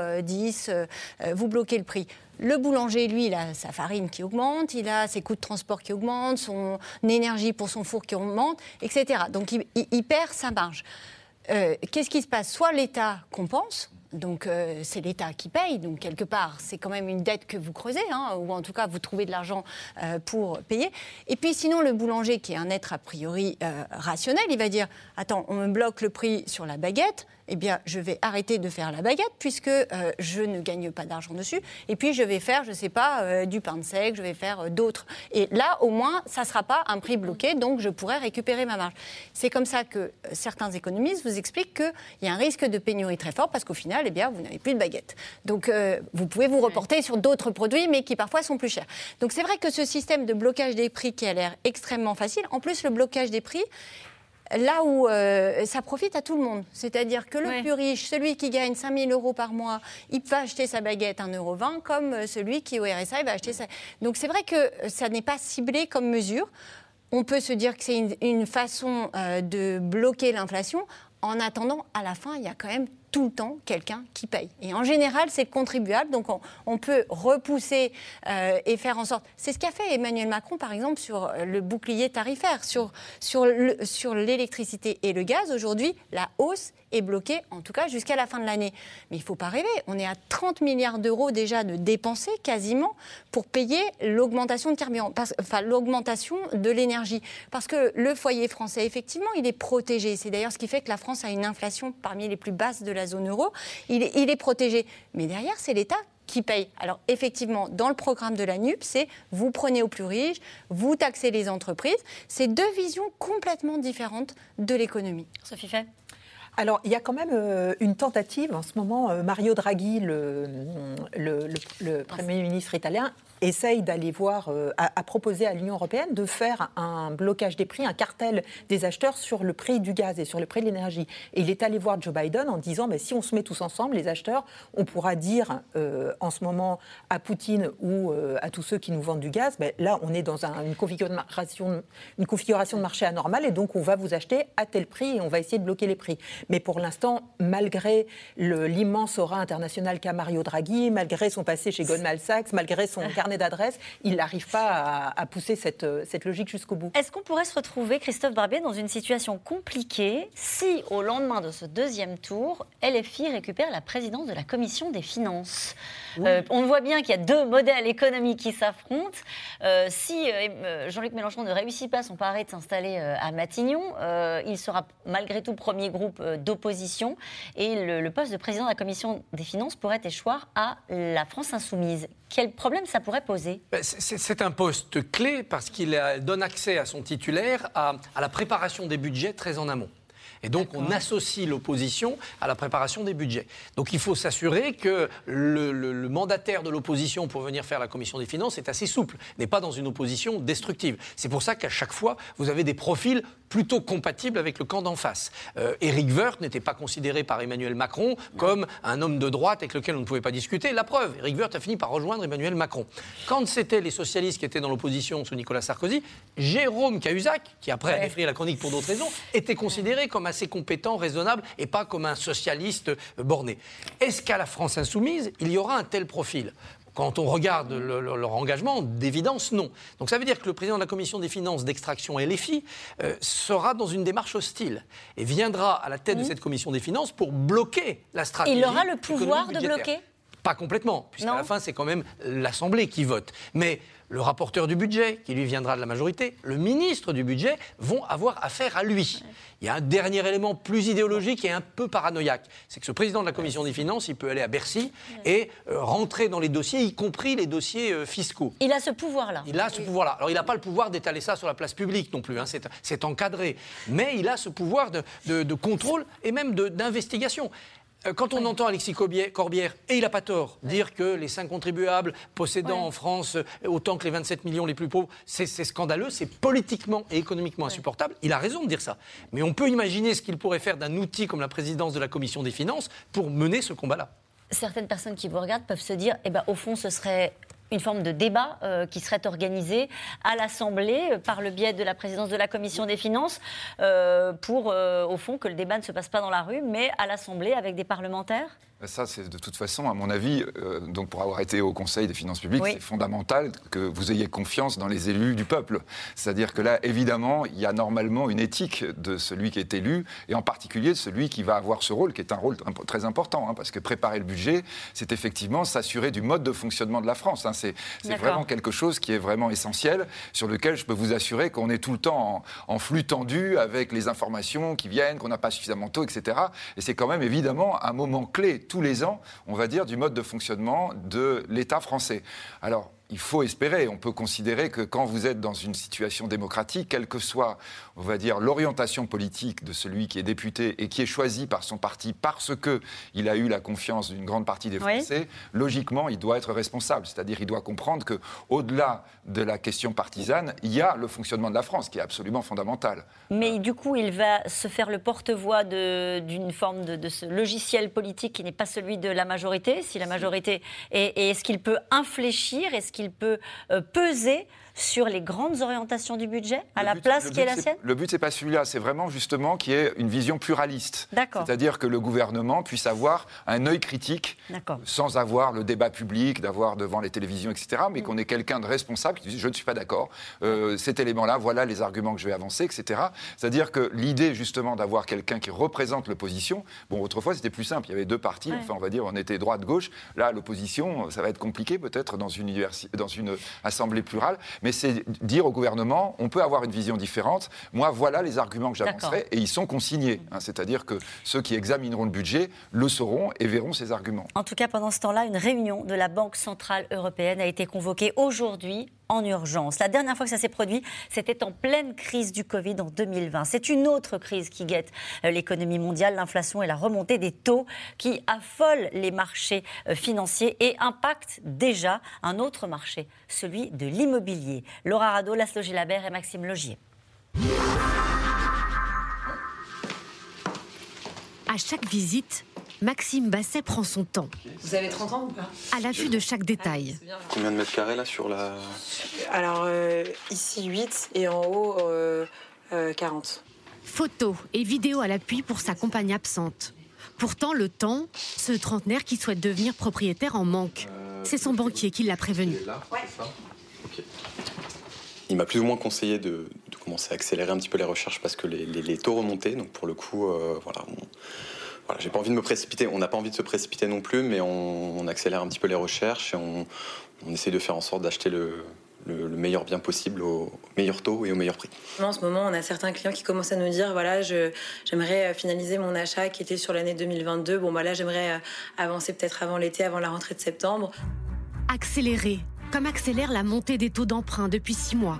euh, vous bloquez le prix. Le boulanger, lui, il a sa farine qui augmente, il a ses coûts de transport qui augmentent, son énergie pour son four qui augmente, etc. Donc il, perd sa marge. Qu'est-ce qui se passe? Soit l'État compense, donc euh, c'est l'État qui paye, donc quelque part c'est quand même une dette que vous creusez, hein, ou en tout cas vous trouvez de l'argent euh, pour payer. Et puis sinon le boulanger qui est un être a priori euh, rationnel, il va dire attends on me bloque le prix sur la baguette, eh bien, je vais arrêter de faire la baguette puisque je ne gagne pas d'argent dessus. Et puis, je vais faire, je ne sais pas, du pain de sec, je vais faire d'autres. Et là, au moins, ça ne sera pas un prix bloqué, donc je pourrai récupérer ma marge. C'est comme ça que certains économistes vous expliquent qu'il y a un risque de pénurie très fort parce qu'au final, eh bien, vous n'avez plus de baguette. Donc, vous pouvez vous reporter sur d'autres produits, mais qui parfois sont plus chers. Donc, c'est vrai que ce système de blocage des prix qui a l'air extrêmement facile, en plus, le blocage des prix, là où euh, ça profite à tout le monde. C'est-à-dire que le plus riche, celui qui gagne 5 000 euros par mois, il va acheter sa baguette à 1,20 euro, comme euh, celui qui, au RSA, il va acheter sa... Donc c'est vrai que ça n'est pas ciblé comme mesure. On peut se dire que c'est une, façon euh, de bloquer l'inflation. En attendant, à la fin, il y a quand même tout le temps quelqu'un qui paye. Et en général, c'est le contribuable. Donc on, peut repousser euh, et faire en sorte. C'est ce qu'a fait Emmanuel Macron, par exemple, sur euh, le bouclier tarifaire, sur, sur l'électricité sur et le gaz. Aujourd'hui, la hausse est bloquée, en tout cas jusqu'à la fin de l'année. Mais il ne faut pas rêver. On est à 30 milliards d'euros déjà de dépensés quasiment pour payer l'augmentation de carburant, enfin l'augmentation de l'énergie. Parce que le foyer français, effectivement, il est protégé. C'est d'ailleurs ce qui fait que la France a une inflation parmi les plus basses de la zone euro, il est, protégé. Mais derrière, c'est l'État qui paye. Alors effectivement, dans le programme de la NUP, c'est vous prenez aux plus riches, vous taxez les entreprises. C'est deux visions complètement différentes de l'économie. Sophie Fay Alors, il y a quand même euh, une tentative. En ce moment, euh, Mario Draghi, le, le- le- le Premier ministre italien, essaye d'aller voir, euh, à, à proposer à l'Union européenne de faire un blocage des prix, un cartel des acheteurs sur le prix du gaz et sur le prix de l'énergie. Et il est allé voir Joe Biden en disant, mais si on se met tous ensemble, les acheteurs, on pourra dire euh, en ce moment à Poutine ou euh, à tous ceux qui nous vendent du gaz, ben, là, on est dans un- une, configuration, une configuration de marché anormale et donc on va vous acheter à tel prix et on va essayer de bloquer les prix. Mais pour l'instant, malgré l'immense aura international qu'a Mario Draghi, malgré son passé chez Goldman Sachs, malgré son carnet d'adresses, il n'arrive pas à, pousser cette, cette logique jusqu'au bout. Est-ce qu'on pourrait se retrouver, Christophe Barbier, dans une situation compliquée si, au lendemain de ce deuxième tour, LFI récupère la présidence de la Commission des finances? Euh, On voit bien qu'il y a deux modèles économiques qui s'affrontent. Euh, si euh, Jean-Luc Mélenchon ne réussit pas son pari de s'installer à Matignon, il sera malgré tout premier groupe d'opposition et le, poste de président de la Commission des finances pourrait échoir à la France insoumise. Quel problème ça pourrait poser? Ben, c'est- un poste clé parce qu'il donne accès à son titulaire à la préparation des budgets très en amont. Et donc, on associe l'opposition à la préparation des budgets. Donc, il faut s'assurer que le, le- le mandataire de l'opposition pour venir faire la commission des finances est assez souple, n'est pas dans une opposition destructive. C'est pour ça qu'à chaque fois, vous avez des profils plutôt compatibles avec le camp d'en face. Euh, Éric Woerth n'était pas considéré par Emmanuel Macron comme un homme de droite avec lequel on ne pouvait pas discuter. La preuve, Éric Woerth a fini par rejoindre Emmanuel Macron. Quand c'était les socialistes qui étaient dans l'opposition sous Nicolas Sarkozy, Jérôme Cahuzac, qui après a Ouais. la chronique pour d'autres raisons, était considéré comme assez compétent, raisonnable et pas comme un socialiste euh, borné. Est-ce qu'à la France insoumise, il y aura un tel profil? Quand on regarde le- le- leur engagement, d'évidence, non. Donc ça veut dire que le président de la commission des finances d'extraction LFI euh, sera dans une démarche hostile et viendra à la tête de cette commission des finances pour bloquer la stratégie. Il aura le pouvoir de bloquer? Pas complètement, puisqu'à la fin, c'est quand même l'Assemblée qui vote. Mais le rapporteur du budget, qui lui viendra de la majorité, le ministre du budget, vont avoir affaire à lui. Il y a un dernier élément plus idéologique et un peu paranoïaque. C'est que ce président de la Commission des finances, il peut aller à Bercy et euh, rentrer dans les dossiers, y compris les dossiers euh, fiscaux. Il a ce pouvoir-là. Il a ce pouvoir-là. Alors, il n'a pas le pouvoir d'étaler ça sur la place publique non plus, hein, c'est- encadré. Mais il a ce pouvoir de, de- de contrôle et même d'investigation. Euh, Quand on entend Alexis Corbière, et il n'a pas tort, dire que les cinq contribuables possédant en France euh, autant que les 27 millions les plus pauvres, c'est c'est scandaleux, c'est politiquement et économiquement insupportable. Il a raison de dire ça. Mais on peut imaginer ce qu'il pourrait faire d'un outil comme la présidence de la Commission des finances pour mener ce combat-là. certaines personnes qui vous regardent peuvent se dire, eh ben, au fond, ce serait une forme de débat euh, qui serait organisé à l'Assemblée euh, par le biais de la présidence de la Commission des finances euh, pour, au fond, que le débat ne se passe pas dans la rue, mais à l'Assemblée avec des parlementaires Ça, c'est de toute façon, à mon avis, euh, donc pour avoir été au Conseil des finances publiques, Oui. c'est fondamental que vous ayez confiance dans les élus du peuple. C'est-à-dire que là, évidemment, il y a normalement une éthique de celui qui est élu, et en particulier de celui qui va avoir ce rôle, qui est un rôle très important, hein, parce que préparer le budget, c'est effectivement s'assurer du mode de fonctionnement de la France. hein. C'est vraiment quelque chose qui est vraiment essentiel, sur lequel je peux vous assurer qu'on est tout le temps en, en flux tendu avec les informations qui viennent, qu'on n'a pas suffisamment tôt, etc. Et c'est quand même évidemment un moment clé tous les ans, on va dire, du mode de fonctionnement de l'État français. Il faut espérer, on peut considérer que quand vous êtes dans une situation démocratique, quelle que soit, on va dire, l'orientation politique de celui qui est député et qui est choisi par son parti parce que il a eu la confiance d'une grande partie des Oui. Français, logiquement, il doit être responsable. C'est-à-dire, il doit comprendre que, au-delà de la question partisane, il y a le fonctionnement de la France qui est absolument fondamental. Mais du coup, il va se faire le porte-voix d'une forme de, de ce logiciel politique qui n'est pas celui de la majorité. Si la majorité est, et est-ce qu'il peut infléchir, qu'il peut euh, peser sur les grandes orientations du budget à Le la but- place qui est la sienne? Le but, c'est pas celui-là, c'est vraiment justement qu'il y ait une vision pluraliste. D'accord. C'est-à-dire que le gouvernement puisse avoir un œil critique, sans avoir le débat public, d'avoir devant les télévisions, etc., Mm. mais qu'on ait quelqu'un de responsable qui dise je ne suis pas d'accord, euh, cet élément-là, voilà les arguments que je vais avancer, etc. C'est-à-dire que l'idée justement d'avoir quelqu'un qui représente l'opposition, bon, autrefois c'était plus simple, il y avait deux partis, Ouais. enfin on va dire on était droite-gauche, là l'opposition, ça va être compliqué peut-être dans une, dans une assemblée plurale, mais c'est dire au gouvernement, on peut avoir une vision différente, moi voilà les arguments que j'avancerai, et ils sont consignés, hein. c'est-à-dire que ceux qui examineront le budget le sauront et verront ces arguments. En tout cas, pendant ce temps-là, une réunion de la Banque Centrale Européenne a été convoquée aujourd'hui en urgence. La dernière fois que ça s'est produit, c'était en pleine crise du Covid en 2020. C'est une autre crise qui guette euh, l'économie mondiale, l'inflation et la remontée des taux qui affolent les marchés euh, financiers et impactent déjà un autre marché, celui de l'immobilier. Laura Rado, Laszlo Gilabert et Maxime Logier. À chaque visite, Maxime Basset prend son temps. Vous avez 30 ans ou pas À l'affût de chaque détail. Combien de mètres carrés là sur la. Alors euh, ici 8 et en haut euh, euh, 40. Photos et vidéos à l'appui pour sa compagne absente. Pourtant, le temps, ce trentenaire qui souhaite devenir propriétaire en manque. C'est son banquier qui l'a prévenu. Il m'a plus ou moins conseillé de, de commencer à accélérer un petit peu les recherches parce que les, les- les taux remontaient. Donc pour le coup, euh, voilà, on- voilà, j'ai pas envie de me précipiter. On n'a pas envie de se précipiter non plus, mais on, on accélère un petit peu les recherches et on, on essaie de faire en sorte d'acheter le, le- le meilleur bien possible au meilleur taux et au meilleur prix. En ce moment, on a certains clients qui commencent à nous dire voilà, je- j'aimerais euh, finaliser mon achat qui était sur l'année 2022. Bon, bah là, j'aimerais euh, avancer peut-être avant l'été, avant la rentrée de septembre. Accélérer, comme accélère la montée des taux d'emprunt depuis six mois.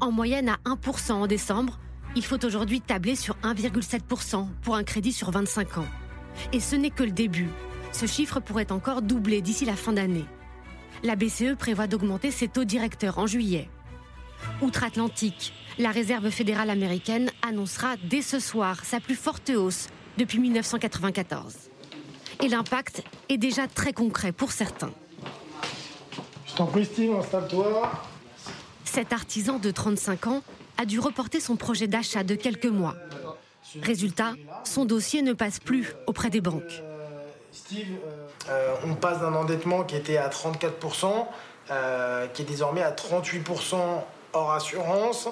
En moyenne à 1% en décembre, il faut aujourd'hui tabler sur 1,7% pour un crédit sur 25 ans. Et ce n'est que le début. Ce chiffre pourrait encore doubler d'ici la fin d'année. La BCE prévoit d'augmenter ses taux directeurs en juillet. Outre-Atlantique, la Réserve fédérale américaine annoncera dès ce soir sa plus forte hausse depuis 1994. Et l'impact est déjà très concret pour certains. Je t'en prie, Steve, installe-toi. Cet artisan de 35 ans a dû reporter son projet d'achat de quelques mois. Résultat, son dossier ne passe plus auprès des banques. Steve, euh, on passe d'un endettement qui était à 34%, euh, qui est désormais à 38% hors assurance.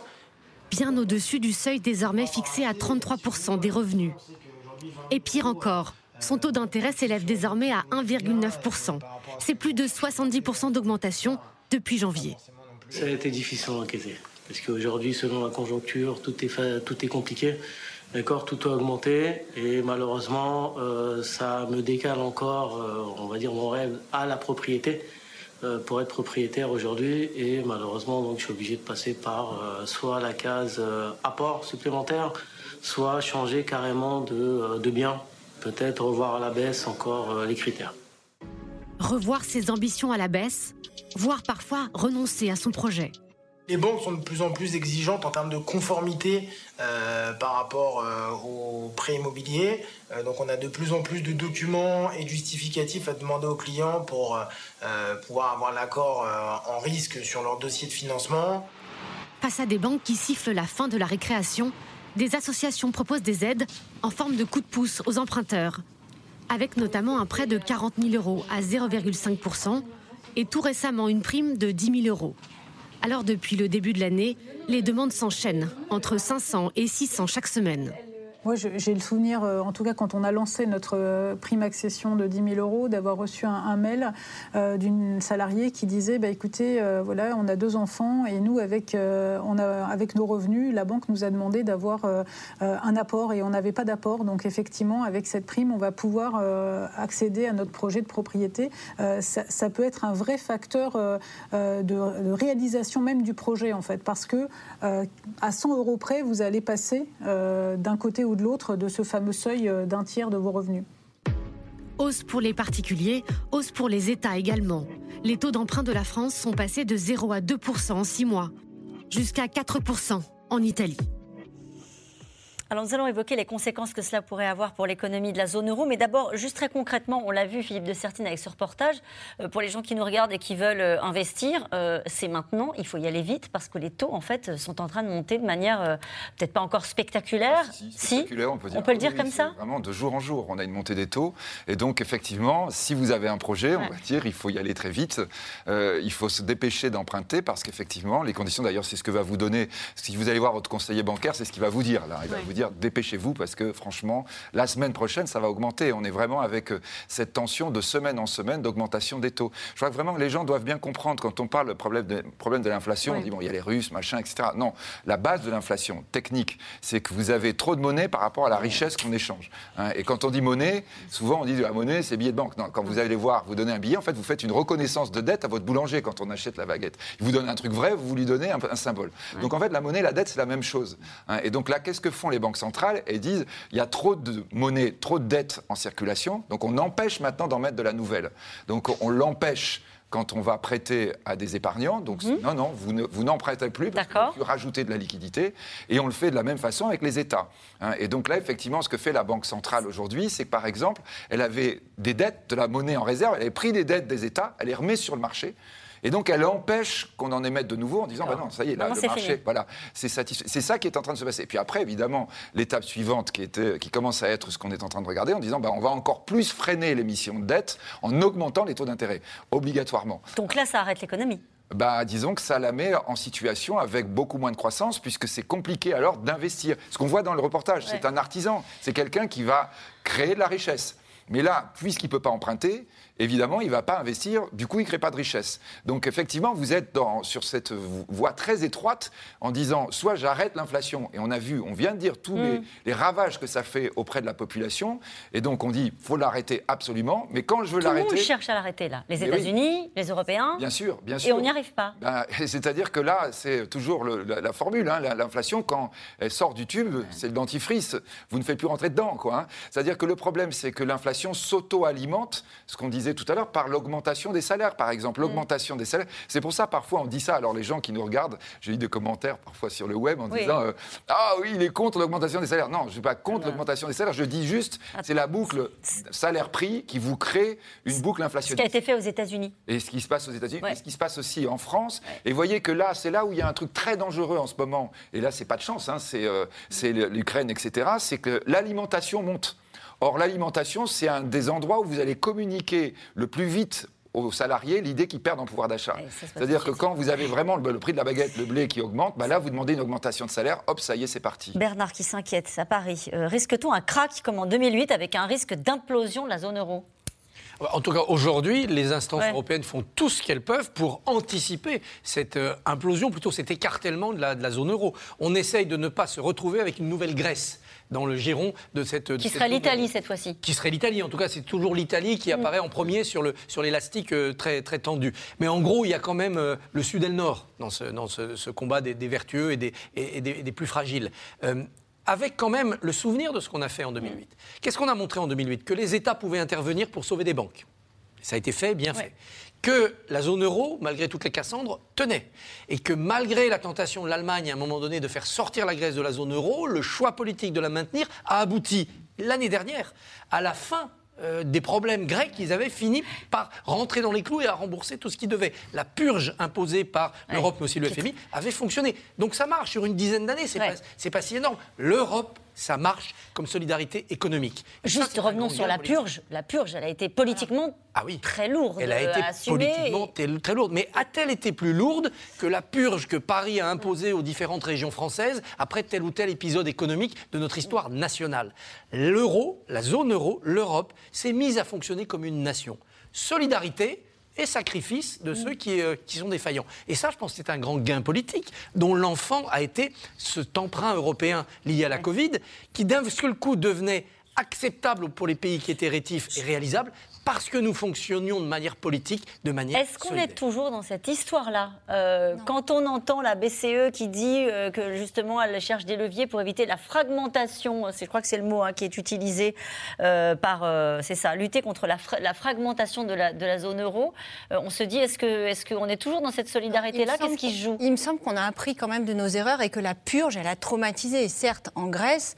Bien au-dessus du seuil désormais fixé à 33% des revenus. Et pire encore, son taux d'intérêt s'élève désormais à 1,9%. C'est plus de 70% d'augmentation depuis janvier. Ça a été difficile à encaisser. Parce qu'aujourd'hui, selon la conjoncture, tout est, tout est compliqué. D'accord, tout a augmenté et malheureusement, euh, ça me décale encore, euh, on va dire, mon rêve à la propriété euh, pour être propriétaire aujourd'hui. Et malheureusement, donc, je suis obligé de passer par soit la case apport supplémentaire, soit changer carrément de, de bien. Peut-être revoir à la baisse encore les critères. Revoir ses ambitions à la baisse, voire parfois renoncer à son projet. Les banques sont de plus en plus exigeantes en termes de conformité euh, par rapport euh, aux prêts immobiliers. Euh, donc on a de plus en plus de documents et de justificatifs à demander aux clients pour pouvoir avoir l'accord en risque sur leur dossier de financement. Face à des banques qui sifflent la fin de la récréation, des associations proposent des aides en forme de coup de pouce aux emprunteurs, avec notamment un prêt de 40 000 euros à 0,5% et tout récemment une prime de 10 000 euros. Alors depuis le début de l'année, les demandes s'enchaînent, entre 500 et 600 chaque semaine. Moi, j'ai le souvenir, euh, en tout cas quand on a lancé notre euh, prime accession de 10 000 euros, d'avoir reçu un, mail euh, d'une salariée qui disait bah, écoutez, voilà, on a deux enfants et nous, avec, on a, avec nos revenus, la banque nous a demandé d'avoir un apport et on n'avait pas d'apport. Donc, effectivement, avec cette prime, on va pouvoir accéder à notre projet de propriété. Ça, peut être un vrai facteur de, réalisation même du projet, en fait, parce que à 100 euros près, vous allez passer d'un côté de l'autre de ce fameux seuil euh, d'un tiers de vos revenus. Hausse pour les particuliers, hausse pour les États également. Les taux d'emprunt de la France sont passés de 0 à 2% en six mois, jusqu'à 4% en Italie. Alors nous allons évoquer les conséquences que cela pourrait avoir pour l'économie de la zone euro. Mais d'abord, juste très concrètement, on l'a vu, Philippe de Sertine, avec ce reportage, euh, pour les gens qui nous regardent et qui veulent euh, investir, euh, c'est maintenant, il faut y aller vite parce que les taux, en fait, sont en train de monter de manière peut-être pas encore spectaculaire. Si, spectaculaire, on peut, dire. On peut le dire Oui, comme ça Vraiment, de jour en jour, on a une montée des taux. Et donc, effectivement, si vous avez un projet, on va dire, il faut y aller très vite. Euh, il faut se dépêcher d'emprunter parce qu'effectivement, les conditions, d'ailleurs, c'est ce que va vous donner. Si vous allez voir votre conseiller bancaire, c'est ce qu'il va vous dire. Là. Il va vous dire dépêchez-vous parce que franchement, la semaine prochaine, ça va augmenter. On est vraiment avec euh, cette tension de semaine en semaine d'augmentation des taux. Je crois que vraiment les gens doivent bien comprendre quand on parle problème de, problème de l'inflation, on dit bon, il y a les Russes, machin, etc. Non, la base de l'inflation technique, c'est que vous avez trop de monnaie par rapport à la richesse qu'on échange. hein. Et quand on dit monnaie, souvent on dit la monnaie, c'est billet de banque. Non, quand vous allez voir, vous donnez un billet, en fait, vous faites une reconnaissance de dette à votre boulanger quand on achète la baguette. Il vous donne un truc vrai, vous lui donnez un, un symbole. Donc en fait, la monnaie, la dette, c'est la même chose. hein. Et donc là, qu'est-ce que font les banques centrales Elles disent il y a trop de monnaie, trop de dettes en circulation, donc on empêche maintenant d'en mettre de la nouvelle. Donc on l'empêche quand on va prêter à des épargnants. Donc non, non, vous, ne- vous n'en prêtez plus parce que vous plus rajouter de la liquidité. Et on le fait de la même façon avec les États. hein. Et donc là, effectivement, ce que fait la Banque centrale aujourd'hui, c'est que par exemple, elle avait des dettes, de la monnaie en réserve, elle avait pris des dettes des États, elle les remet sur le marché. Et donc, elle empêche qu'on en émette de nouveau en disant, bah non, ça y est, là, le marché, fini. voilà, c'est satisfait. C'est ça qui est en train de se passer. Et puis après, évidemment, l'étape suivante qui, était, qui commence à être ce qu'on est en train de regarder, en disant, bah, on va encore plus freiner l'émission de dette en augmentant les taux d'intérêt, obligatoirement. Donc là, ça arrête l'économie. Bah, disons que ça la met en situation avec beaucoup moins de croissance, puisque c'est compliqué alors d'investir. Ce qu'on voit dans le reportage, c'est un artisan, c'est quelqu'un qui va créer de la richesse. Mais là, puisqu'il ne peut pas emprunter, évidemment, il ne va pas investir, du coup, il ne crée pas de richesse. Donc, effectivement, vous êtes dans, sur cette voie très étroite en disant soit j'arrête l'inflation, et on a vu, on vient de dire tous les, Mm. les ravages que ça fait auprès de la population, et donc on dit faut l'arrêter absolument, mais quand je veux Tout le monde l'arrêter. cherche à l'arrêter là. Les oui. États-Unis, les Européens. Bien sûr, bien sûr. Et on n'y arrive pas. Ben, C'est-à-dire que là, c'est toujours le- la, la formule. hein, la- L'inflation, quand elle sort du tube, c'est le dentifrice. Vous ne faites plus rentrer dedans. quoi, hein. C'est-à-dire que le problème, c'est que l'inflation s'auto-alimente, ce qu'on disait tout à l'heure, par l'augmentation des salaires, par exemple. L'augmentation des salaires. C'est pour ça, parfois, on dit ça. Alors, les gens qui nous regardent, j'ai eu des commentaires parfois sur le web en Oui. disant euh, Ah oui, il est contre l'augmentation des salaires. Non, je ne suis pas contre l'augmentation des salaires. Je dis juste, c'est la boucle salaire-prix qui vous crée une boucle Ce qui a inflationniste été fait aux États-Unis. et ce qui se passe aux États-Unis, Ouais. et ce qui se passe aussi en France. Et vous voyez que là, c'est là où il y a un truc très dangereux en ce moment. Et là, c'est pas de chance, hein, c'est euh, c'est l'Ukraine, etc. C'est que l'alimentation monte. Or, l'alimentation, c'est un des endroits où vous allez communiquer le plus vite aux salariés l'idée qu'ils perdent en pouvoir d'achat. C'est-à-dire que quand vous avez vraiment le, le prix de la baguette, le blé qui augmente, bah là, vous demandez une augmentation de salaire, hop, ça y est, c'est parti. Bernard qui s'inquiète à Paris. Euh, Risque-t-on un crack comme en 2008 avec un risque d'implosion de la zone euro? En tout cas, aujourd'hui, les instances Ouais. européennes font tout ce qu'elles peuvent pour anticiper cette euh, implosion, plutôt cet écartèlement de la, de la zone euro. On essaye de ne pas se retrouver avec une nouvelle Grèce dans le giron de cette. Qui serait l'Italie cette fois-ci Qui serait l'Italie. En tout cas, c'est toujours l'Italie qui apparaît en premier sur le sur l'élastique euh, très très tendu. Mais en gros, il y a quand même euh, le Sud et le Nord dans ce dans ce, ce combat des, des vertueux et des et, et des, et des plus fragiles. Euh, avec quand même le souvenir de ce qu'on a fait en 2008. Qu'est-ce qu'on a montré en 2008 Que les États pouvaient intervenir pour sauver des banques. Ça a été fait, bien fait. Que la zone euro, malgré toutes les Cassandres, tenait. Et que malgré la tentation de l'Allemagne, à un moment donné, de faire sortir la Grèce de la zone euro, le choix politique de la maintenir a abouti l'année dernière à la fin euh, des problèmes grecs, ils avaient fini par rentrer dans les clous et à rembourser tout ce qu'ils devaient. La purge imposée par l'Europe, mais aussi le FMI, avait fonctionné. Donc ça marche sur une dizaine d'années, c'est pas, c'est pas si énorme. L'Europe, ça marche comme solidarité économique. Et Juste revenons sur la politique. purge. La purge, elle a été politiquement très lourde Elle a été politiquement très lourde. Mais a-t-elle été plus lourde que la purge que Paris a imposée aux différentes régions françaises après tel ou tel épisode économique de notre histoire nationale? L'euro, la zone euro, l'Europe, s'est mise à fonctionner comme une nation. Solidarité et sacrifice de ceux qui, euh, qui sont défaillants. Et ça, je pense que c'est un grand gain politique dont l'enfant a été cet emprunt européen lié à la Covid, qui d'un seul coup devenait acceptable pour les pays qui étaient rétifs et réalisable parce que nous fonctionnions de manière politique, de manière Est-ce qu'on est toujours dans cette histoire-là Euh, Quand on entend la BCE qui dit euh, que justement elle cherche des leviers pour éviter la fragmentation, c'est- je crois que c'est le mot hein, qui est utilisé euh, par, euh, c'est ça, lutter contre la, fra- la fragmentation de la, de la zone euro, euh, on se dit est-ce que est-ce qu'on est toujours dans cette solidarité-là? Qu'est-ce qui se joue? Il me semble qu'on a appris quand même de nos erreurs et que la purge, elle a traumatisé. Et certes, en Grèce,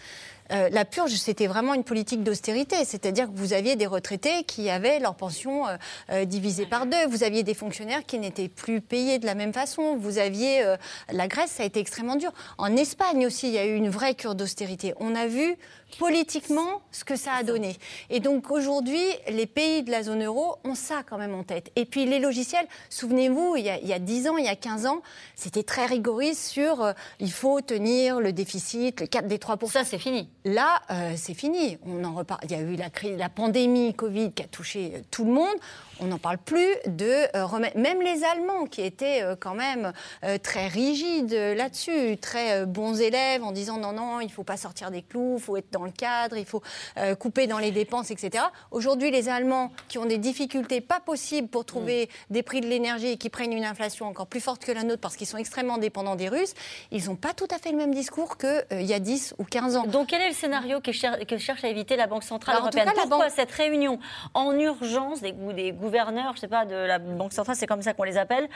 euh, la purge, c'était vraiment une politique d'austérité. C'est-à-dire que vous aviez des retraités qui avaient leur pension euh, euh, divisée par deux. Vous aviez des fonctionnaires qui n'étaient plus payés de la même façon. Vous aviez. la Grèce, ça a été extrêmement dur. En Espagne aussi, il y a eu une vraie cure d'austérité. On a vu politiquement ce que ça a donné. Et donc aujourd'hui, les pays de la zone euro ont ça quand même en tête. Et puis les logiciels, souvenez-vous, il, y a 10 ans, il y a 15 ans, c'était très rigoriste sur il faut tenir le déficit, le 4 des 3 Ça, c'est fini. Là, euh, c'est fini. On en repart. Il y a eu la crise, la pandémie Covid qui a touché euh, tout le monde on n'en parle plus de euh, remettre. Même les Allemands, qui étaient euh, quand même euh, très rigides là-dessus, très bons élèves, en disant non, non, il ne faut pas sortir des clous, il faut être dans le cadre, il faut couper dans les dépenses, etc. Aujourd'hui, les Allemands, qui ont des difficultés pas possibles pour trouver mm. des prix de l'énergie et qui prennent une inflation encore plus forte que la nôtre parce qu'ils sont extrêmement dépendants des Russes, ils n'ont pas tout à fait le même discours qu'il y a 10 ou 15 ans. Donc, quel est le scénario que, cherche à éviter la Banque Centrale Européenne Pourquoi cette réunion en urgence des, des gouverneurs, je sais pas, de la Banque centrale, c'est comme ça qu'on les appelle,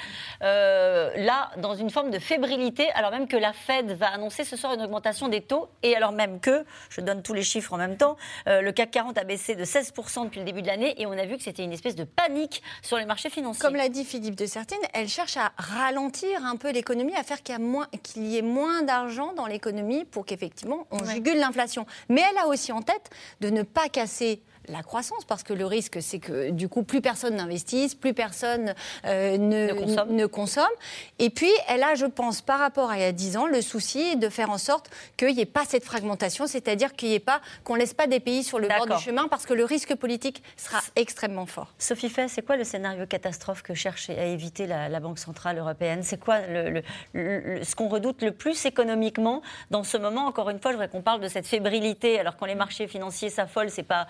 euh, là, dans une forme de fébrilité, alors même que la Fed va annoncer ce soir une augmentation des taux, et alors même que, je donne tous les chiffres en même temps, euh, le CAC 40 a baissé de 16% depuis le début de l'année, et on a vu que c'était une espèce de panique sur les marchés financiers. Comme l'a dit Philippe de Sertine, elle cherche à ralentir un peu l'économie, à faire qu'il y, y, ait moins d'argent dans l'économie pour qu'effectivement on jugule l'inflation. Mais elle a aussi en tête de ne pas casser la croissance, parce que le risque, c'est que du coup, plus personne n'investisse, plus personne euh, ne, consomme. Et puis, elle a, je pense, par rapport à il y a 10 ans, le souci de faire en sorte qu'il n'y ait pas cette fragmentation, c'est-à-dire qu'il n'y ait pas, qu'on laisse pas des pays sur le bord du chemin, parce que le risque politique sera extrêmement fort. Sophie Fay, c'est quoi le scénario catastrophe que cherche à éviter la, Banque Centrale Européenne? C'est quoi le, ce qu'on redoute le plus économiquement dans ce moment? Encore une fois, je voudrais qu'on parle de cette fébrilité, alors quand les marchés financiers s'affolent, c'est pas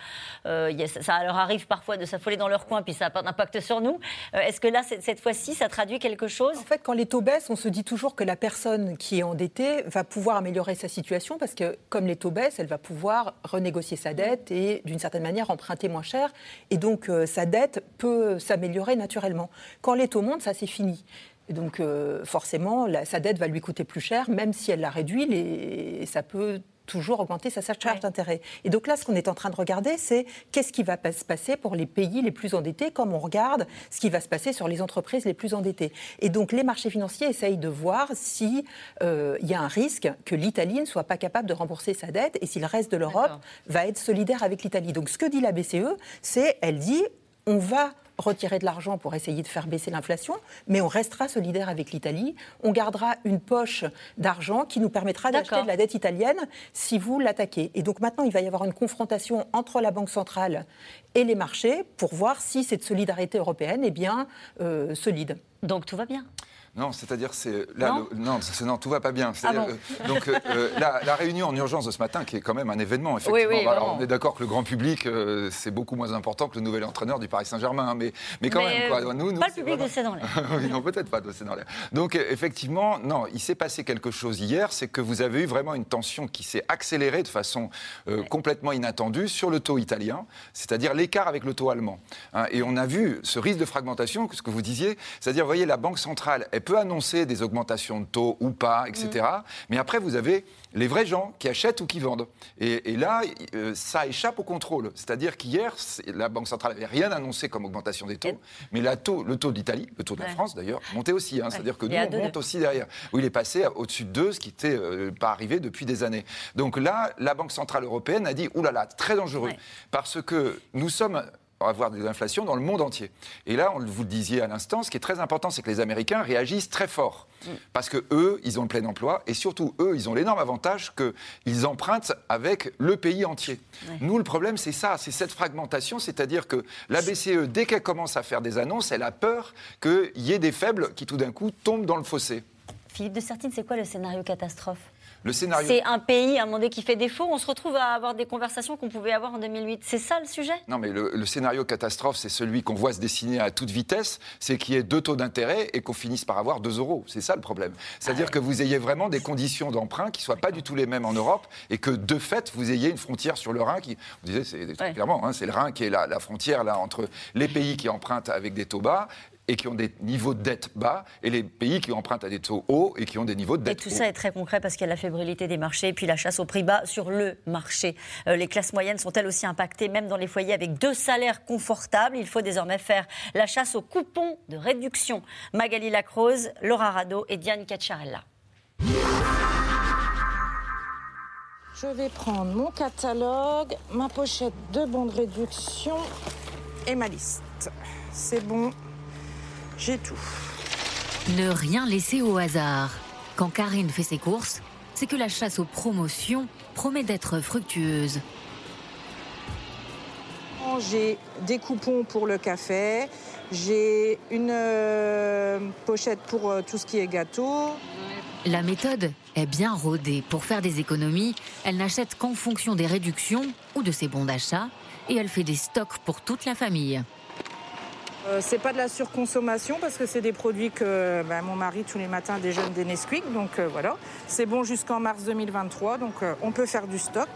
euh, ça leur arrive parfois de s'affoler dans leur coin, puis ça n'a pas d'impact sur nous. Euh, est-ce que là, cette fois-ci, ça traduit quelque chose? En fait, quand les taux baissent, on se dit toujours que la personne qui est endettée va pouvoir améliorer sa situation parce que, comme les taux baissent, elle va pouvoir renégocier sa dette et, d'une certaine manière, emprunter moins cher. Et donc, euh, sa dette peut s'améliorer naturellement. Quand les taux montent, ça, c'est fini. Donc, forcément, sa dette va lui coûter plus cher, même si elle la réduit, et ça peut toujours augmenter sa charge d'intérêt. Et donc là, ce qu'on est en train de regarder, c'est qu'est-ce qui va se passer pour les pays les plus endettés, comme on regarde ce qui va se passer sur les entreprises les plus endettées. Et donc les marchés financiers essayent de voir s'il euh, y a un risque que l'Italie ne soit pas capable de rembourser sa dette et si le reste de l'Europe va être solidaire avec l'Italie. Donc ce que dit la BCE, c'est, elle dit, on va retirer de l'argent pour essayer de faire baisser l'inflation, mais on restera solidaire avec l'Italie. On gardera une poche d'argent qui nous permettra d'acheter de la dette italienne si vous l'attaquez. Et donc maintenant, il va y avoir une confrontation entre la Banque centrale et les marchés pour voir si cette solidarité européenne est bien euh, solide. Donc tout va bien non, c'est-à-dire, c'est là, non, non, non, tout va pas bien. Ah euh, donc euh, euh, la, réunion en urgence de ce matin, qui est quand même un événement, effectivement. alors, on est d'accord que le grand public, c'est beaucoup moins important que le nouvel entraîneur du Paris Saint-Germain, hein, mais, mais quand même, quoi. Nous, nous, pas le public de c'est dans l'air. non, peut-être pas de c'est dans l'air. Donc, effectivement, non, il s'est passé quelque chose hier, c'est que vous avez eu vraiment une tension qui s'est accélérée de façon complètement inattendue sur le taux italien, c'est-à-dire l'écart avec le taux allemand. Hein. et on a vu ce risque de fragmentation, ce que vous disiez, c'est-à-dire, vous voyez, la Banque centrale, peut annoncer des augmentations de taux ou pas, etc. Mm. Mais après, vous avez les vrais gens qui achètent ou qui vendent. Et, là, euh, ça échappe au contrôle. C'est-à-dire qu'hier, la Banque centrale n'avait rien annoncé comme augmentation des taux, mais la taux, le taux d'Italie, le taux de la France d'ailleurs, montait aussi. Hein. C'est-à-dire que nous, on monte aussi derrière. Où il est passé au-dessus de 2, ce qui n'était euh, pas arrivé depuis des années. Donc là, la Banque centrale européenne a dit, oulala, très dangereux, parce que nous sommes avoir de l'inflation dans le monde entier. Et là, on vous le disiez à l'instant, ce qui est très important, c'est que les Américains réagissent très fort. Mm. Parce que eux, ils ont le plein emploi et surtout, eux, ils ont l'énorme avantage qu'ils empruntent avec le pays entier. Nous, le problème, c'est ça, c'est cette fragmentation, c'est-à-dire que la BCE, dès qu'elle commence à faire des annonces, elle a peur qu'il y ait des faibles qui tout d'un coup tombent dans le fossé. Philippe de Sertine, c'est quoi le scénario catastrophe? Scénario. C'est un pays, à un moment qui fait défaut. On se retrouve à avoir des conversations qu'on pouvait avoir en 2008. C'est ça le sujet? Non, mais le, scénario catastrophe, c'est celui qu'on voit se dessiner à toute vitesse. C'est qu'il y ait deux taux d'intérêt et qu'on finisse par avoir deux euros. C'est ça le problème. C'est-à-dire ah que vous ayez vraiment des conditions d'emprunt qui ne soient pas du tout les mêmes en Europe et que de fait, vous ayez une frontière sur le Rhin qui, vous disiez, c'est clairement, hein, c'est le Rhin qui est la, la frontière là entre les pays qui empruntent avec des taux bas et qui ont des niveaux de dette bas, et les pays qui empruntent à des taux hauts et qui ont des niveaux de Et dette tout hauts. ça est très concret parce qu'il y a la fébrilité des marchés et puis la chasse au prix bas sur le marché. Euh, les classes moyennes sont elles aussi impactées, même dans les foyers avec deux salaires confortables. Il faut désormais faire la chasse aux coupons de réduction. Magali Lacrose, Laura Rado et Diane Cacciarella. Je vais prendre mon catalogue, ma pochette de bons de réduction et ma liste. C'est bon, j'ai tout. Ne rien laisser au hasard. Quand Karine fait ses courses, c'est que la chasse aux promotions promet d'être fructueuse. J'ai des coupons pour le café, j'ai une euh, pochette pour euh, tout ce qui est gâteau. La méthode est bien rodée. Pour faire des économies, elle n'achète qu'en fonction des réductions ou de ses bons d'achat et elle fait des stocks pour toute la famille. Euh, c'est pas de la surconsommation parce que c'est des produits que ben, mon mari tous les matins déjeune des Nesquik, donc euh, voilà. C'est bon jusqu'en mars 2023, donc euh, on peut faire du stock.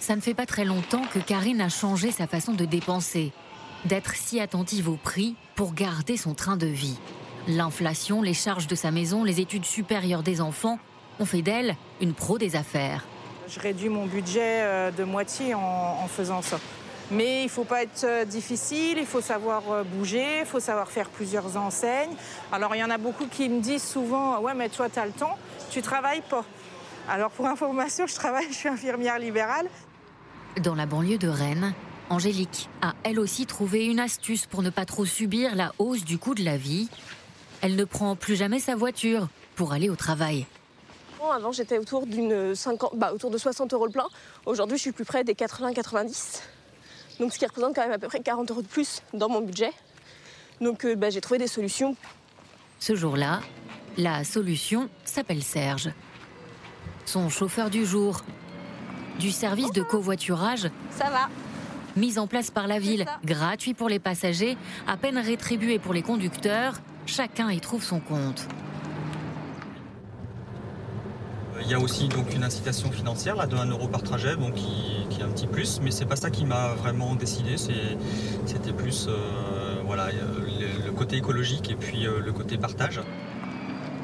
Ça ne fait pas très longtemps que Karine a changé sa façon de dépenser, d'être si attentive au prix pour garder son train de vie. L'inflation, les charges de sa maison, les études supérieures des enfants ont fait d'elle une pro des affaires. Je réduis mon budget de moitié en, en faisant ça. Mais il faut pas être euh, difficile, il faut savoir euh, bouger, il faut savoir faire plusieurs enseignes. Alors il y en a beaucoup qui me disent souvent Ouais, mais toi, tu as le temps, tu travailles pas. Alors pour information, je travaille, je suis infirmière libérale. Dans la banlieue de Rennes, Angélique a elle aussi trouvé une astuce pour ne pas trop subir la hausse du coût de la vie. Elle ne prend plus jamais sa voiture pour aller au travail. Bon, Avant, j'étais autour, d'une 50 bah, autour de 60 euros le plein. Aujourd'hui, je suis plus près des 80-90. Donc, ce qui représente quand même à peu près 40 euros de plus dans mon budget. Donc, euh, bah, j'ai trouvé des solutions. Ce jour-là, la solution s'appelle Serge. Son chauffeur du jour. Du service de covoiturage Ça va. mis en place par la ville, gratuit pour les passagers, à peine rétribué pour les conducteurs, chacun y trouve son compte. Il y a aussi donc une incitation financière là, de 1 euro par trajet, bon, qui, qui est un petit plus, mais c'est pas ça qui m'a vraiment décidé. C'était plus euh, voilà, euh, le, le côté écologique et puis euh, le côté partage.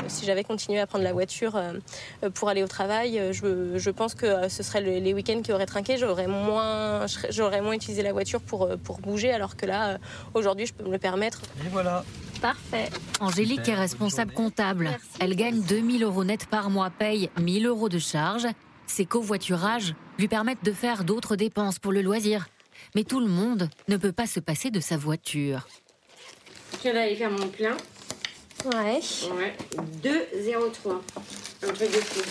Si j'avais continué à prendre la voiture pour aller au travail, je, je pense que ce serait le- les week-ends qui auraient trinqué. J'aurais moins, j'aurais moins utilisé la voiture pour, pour bouger, alors que là, aujourd'hui, je peux me le permettre. Et voilà. Parfait. Angélique est responsable comptable. Elle gagne 2000 euros net par mois, paye 1000 euros de charges. Ses covoiturages lui permettent de faire d'autres dépenses pour le loisir. Mais tout le monde ne peut pas se passer de sa voiture. Je vais aller faire mon plein. Ouais. Ouais. 2,03. Un truc de fou.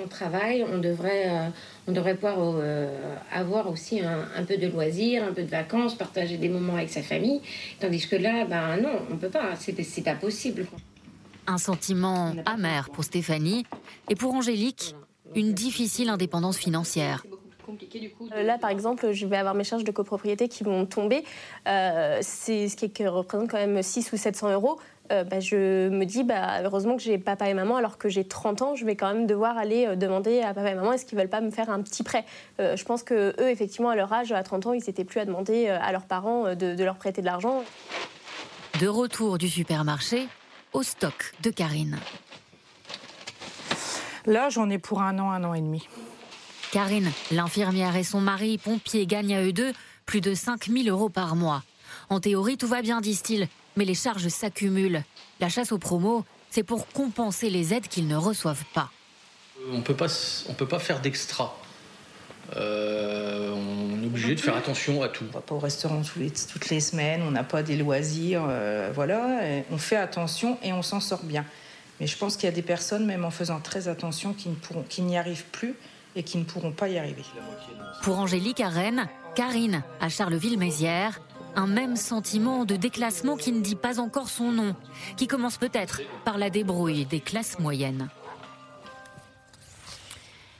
On travaille, on devrait, euh, on devrait pouvoir euh, avoir aussi un, un peu de loisirs, un peu de vacances, partager des moments avec sa famille. Tandis que là, ben non, on peut pas. C'est c'est pas possible. Un sentiment amer pour Stéphanie et pour Angélique, une difficile indépendance financière. Euh, Là, par exemple, je vais avoir mes charges de copropriété qui vont tomber. Euh, c'est ce qui représente quand même 6 ou 700 euros. Euh, bah, je me dis, bah, heureusement que j'ai papa et maman, alors que j'ai 30 ans, je vais quand même devoir aller euh, demander à papa et maman est-ce qu'ils veulent pas me faire un petit prêt? Euh, je pense que eux, effectivement, à leur âge, à 30 ans, ils n'étaient plus à demander à leurs parents de, de leur prêter de l'argent. De retour du supermarché au stock de Karine. Là, j'en ai pour un an, un an et demi. Karine, l'infirmière et son mari, pompier, gagnent à eux deux plus de 5000 euros par mois. En théorie, tout va bien, disent-ils, mais les charges s'accumulent. La chasse aux promos, c'est pour compenser les aides qu'ils ne reçoivent pas. On peut pas, on peut pas faire d'extra. Euh, on est obligé de faire attention à tout. On va pas au restaurant toutes les semaines, on n'a pas des loisirs, euh, voilà. on fait attention et on s'en sort bien. Mais je pense qu'il y a des personnes, même en faisant très attention, qui ne pourront- qui n'y arrivent plus et qui ne pourront pas y arriver. Pour Angélique à Rennes, Karine à Charleville-Mézières, un même sentiment de déclassement qui ne dit pas encore son nom, qui commence peut-être par la débrouille des classes moyennes.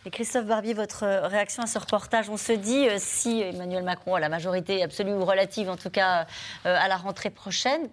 Et Christophe Barbier, votre réaction à ce reportage, on se dit euh, si Emmanuel Macron a la majorité absolue ou relative, en tout cas euh, à la rentrée prochaine,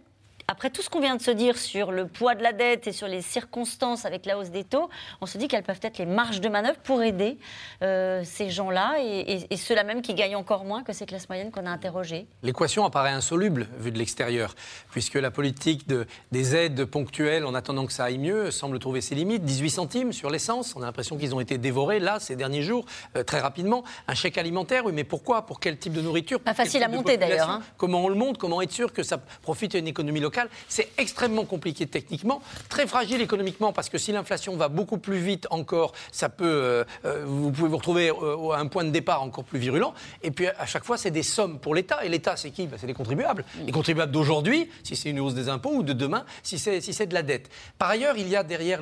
après tout ce qu'on vient de se dire sur le poids de la dette et sur les circonstances avec la hausse des taux, on se dit qu'elles peuvent être les marges de manœuvre pour aider euh, ces gens-là et, et ceux-là même qui gagnent encore moins que ces classes moyennes qu'on a interrogées. L'équation apparaît insoluble vue de l'extérieur, puisque la politique de, des aides ponctuelles en attendant que ça aille mieux semble trouver ses limites. 18 centimes sur l'essence, on a l'impression qu'ils ont été dévorés là ces derniers jours, euh, très rapidement. Un chèque alimentaire, oui, mais pourquoi? Pour quel type de nourriture? Pas facile à monter d'ailleurs. Hein. Comment on le monte Comment être sûr que ça profite à une économie locale? C'est extrêmement compliqué techniquement, très fragile économiquement, parce que si l'inflation va beaucoup plus vite encore, ça peut, euh, euh, vous pouvez vous retrouver à un point de départ encore plus virulent. Et puis à chaque fois, c'est des sommes pour l'État. Et l'État, c'est qui? Ben, C'est les contribuables. Les contribuables d'aujourd'hui, si c'est une hausse des impôts, ou de demain, si c'est si de la dette. Par ailleurs, il y a derrière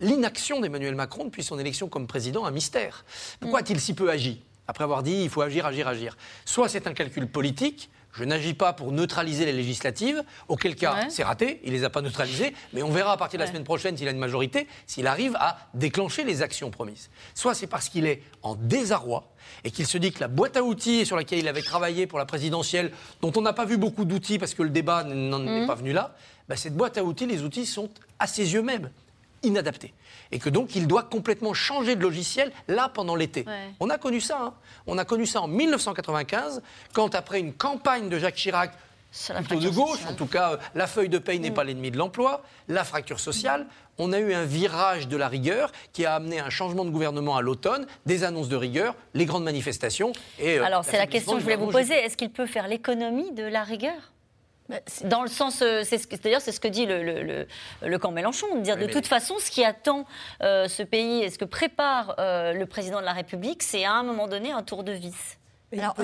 l'inaction d'Emmanuel Macron depuis son élection comme président un mystère. Pourquoi a-t-il si peu agi? Après avoir dit il faut agir, agir, agir. Soit c'est un calcul politique, je n'agis pas pour neutraliser les législatives, auquel cas c'est raté, il ne les a pas neutralisées, mais on verra à partir de la semaine prochaine s'il a une majorité, s'il arrive à déclencher les actions promises. Soit c'est parce qu'il est en désarroi et qu'il se dit que la boîte à outils sur laquelle il avait travaillé pour la présidentielle, dont on n'a pas vu beaucoup d'outils parce que le débat n'en est mmh. pas venu là, bah, cette boîte à outils, les outils sont à ses yeux même inadaptés et que donc il doit complètement changer de logiciel là pendant l'été. On a connu ça. Hein. On a connu ça en 1995 quand après une campagne de Jacques Chirac plutôt de gauche, en tout cas la feuille de paye n'est mm. pas l'ennemi de l'emploi, la fracture sociale, on a eu un virage de la rigueur qui a amené un changement de gouvernement à l'automne, des annonces de rigueur, les grandes manifestations. Et, euh, Alors c'est la question que je voulais vous poser, est-ce qu'il peut faire l'économie de la rigueur? Dans le sens, euh, d'ailleurs, c'est ce que dit le, camp Mélenchon, de dire de toute façon, ce qui attend euh, ce pays et ce que prépare euh, le président de la République, c'est à un moment donné un tour de vis. Alors,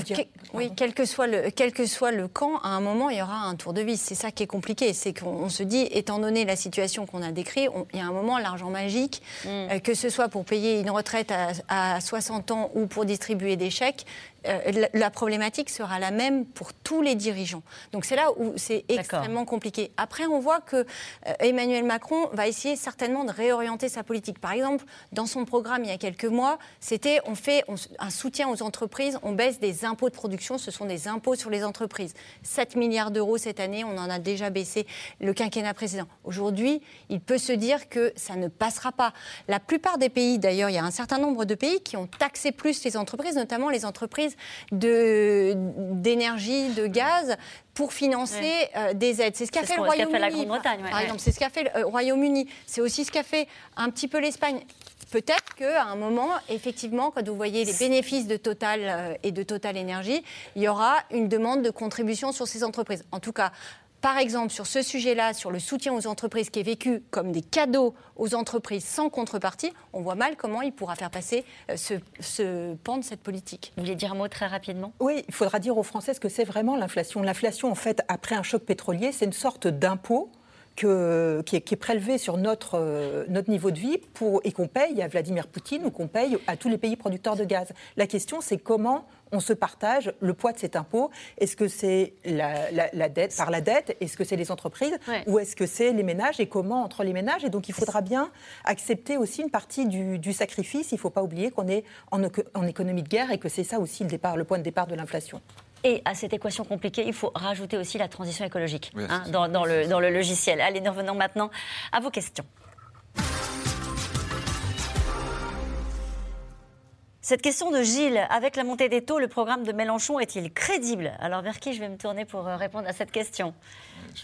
oui, quel que, soit le, quel que soit le camp, à un moment, il y aura un tour de vis. C'est ça qui est compliqué. C'est qu'on se dit, étant donné la situation qu'on a décrite, il y a un moment, l'argent magique, mm. que ce soit pour payer une retraite à, à, 60 ans ou pour distribuer des chèques, euh, la problématique sera la même pour tous les dirigeants. Donc c'est là où c'est extrêmement compliqué. Après, on voit que euh, Emmanuel Macron va essayer certainement de réorienter sa politique. Par exemple, dans son programme il y a quelques mois, c'était on fait un soutien aux entreprises, on baisse des impôts de production, ce sont des impôts sur les entreprises. 7 milliards d'euros cette année, on en a déjà baissé le quinquennat précédent. Aujourd'hui, il peut se dire que ça ne passera pas. La plupart des pays, d'ailleurs, il y a un certain nombre de pays qui ont taxé plus les entreprises, notamment les entreprises d'énergie, de, gaz pour financer euh, des aides. C'est ce qu'a fait le Royaume-Uni. Par exemple, c'est ce qu'a fait le Royaume-Uni. C'est aussi ce qu'a fait un petit peu l'Espagne. Peut-être qu'à un moment, effectivement, quand vous voyez les bénéfices de Total euh, et de Total Énergie, il y aura une demande de contribution sur ces entreprises. En tout cas, par exemple, sur ce sujet-là, sur le soutien aux entreprises qui est vécu comme des cadeaux aux entreprises sans contrepartie, on voit mal comment il pourra faire passer euh, ce, ce pan de cette politique. Vous voulez dire un mot très rapidement? Oui, il faudra dire aux Français ce que c'est vraiment l'inflation. L'inflation, en fait, après un choc pétrolier, c'est une sorte d'impôt qui, est, prélevé sur notre, euh, notre niveau de vie pour, et qu'on paye à Vladimir Poutine ou qu'on paye à tous les pays producteurs de gaz. La question, c'est comment on se partage le poids de cet impôt. Est-ce que c'est la, dette par la dette? Est-ce que c'est les entreprises? Ou est-ce que c'est les ménages Et comment entre les ménages? Et donc il faudra bien accepter aussi une partie du, sacrifice. Il ne faut pas oublier qu'on est en, en économie de guerre et que c'est ça aussi le, départ, le point de départ de l'inflation. Et à cette équation compliquée, il faut rajouter aussi la transition écologique hein, dans, le, dans le logiciel. Allez, nous revenons maintenant à vos questions. Cette question de Gilles, avec la montée des taux, le programme de Mélenchon est-il crédible? Alors vers qui je vais me tourner pour euh, répondre à cette question?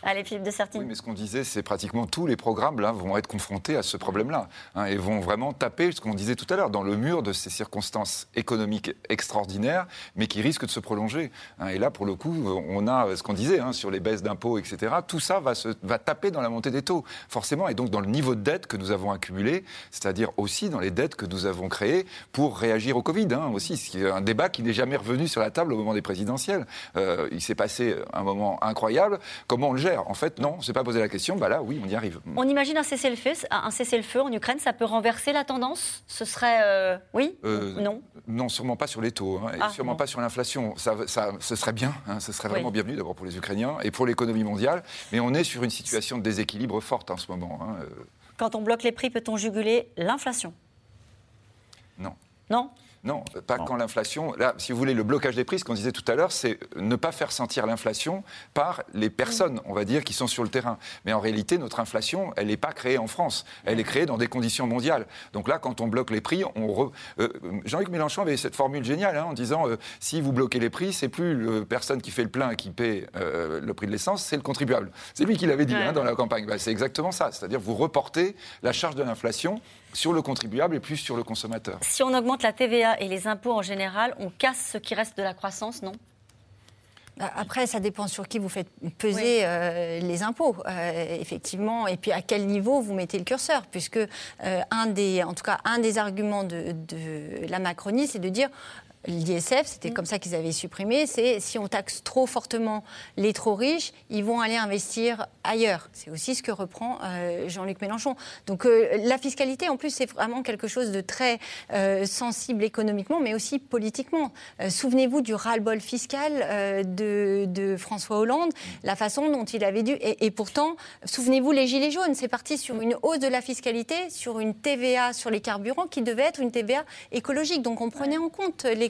Allez, Philippe de Sertine. Oui, mais ce qu'on disait, c'est pratiquement tous les programmes là, vont être confrontés à ce problème-là hein, et vont vraiment taper, ce qu'on disait tout à l'heure, dans le mur de ces circonstances économiques extraordinaires, mais qui risquent de se prolonger. Hein. et là, pour le coup, on a ce qu'on disait hein, sur les baisses d'impôts, etc. Tout ça va, se, va taper dans la montée des taux, forcément, et donc dans le niveau de dette que nous avons accumulé, c'est-à-dire aussi dans les dettes que nous avons créées pour réagir au Covid, aussi. C'est un débat qui n'est jamais revenu sur la table au moment des présidentielles. Euh, il s'est passé un moment incroyable. Comment on gère En fait, non, on ne s'est pas posé la question. Bah là, oui, on y arrive. On imagine un cessez-le-feu, un cessez-le-feu en Ukraine, ça peut renverser la tendance? Ce serait euh, oui euh, Non? Non, sûrement pas sur les taux, hein, et ah, sûrement pas sur l'inflation. Ça, ça, ce serait bien, hein, ce serait vraiment bienvenu d'abord pour les Ukrainiens et pour l'économie mondiale. Mais on est sur une situation de déséquilibre forte en ce moment. Hein, Quand on bloque les prix, peut-on juguler l'inflation? Non. Non? Non, pas quand l'inflation. Là, si vous voulez, le blocage des prix, ce qu'on disait tout à l'heure, c'est ne pas faire sentir l'inflation par les personnes, on va dire, qui sont sur le terrain. Mais en réalité, notre inflation, elle n'est pas créée en France. Elle est créée dans des conditions mondiales. Donc là, quand on bloque les prix, on euh, Jean-Luc Mélenchon avait cette formule géniale hein, en disant euh, si vous bloquez les prix, c'est plus la personne qui fait le plein qui paie euh, le prix de l'essence, c'est le contribuable. C'est lui qui l'avait dit hein, dans la campagne. Bah, c'est exactement ça. C'est-à-dire vous reportez la charge de l'inflation sur le contribuable et plus sur le consommateur. Si on augmente la TVA et les impôts en général, on casse ce qui reste de la croissance, non? Bah, après, ça dépend sur qui vous faites peser euh, les impôts, euh, effectivement, et puis à quel niveau vous mettez le curseur, puisque euh, un des, en tout cas, un des arguments de, de la Macronie, c'est de dire l'ISF, c'était mm. comme ça qu'ils avaient supprimé, c'est si on taxe trop fortement les trop riches, ils vont aller investir ailleurs. C'est aussi ce que reprend euh, Jean-Luc Mélenchon. Donc euh, la fiscalité, en plus, c'est vraiment quelque chose de très euh, sensible économiquement, mais aussi politiquement. Souvenez-vous du ras-le-bol fiscal de, François Hollande, la façon dont il avait dû... Et, et pourtant, souvenez-vous, les Gilets jaunes, c'est parti sur une hausse de la fiscalité, sur une TVA sur les carburants qui devait être une TVA écologique. Donc on prenait en compte les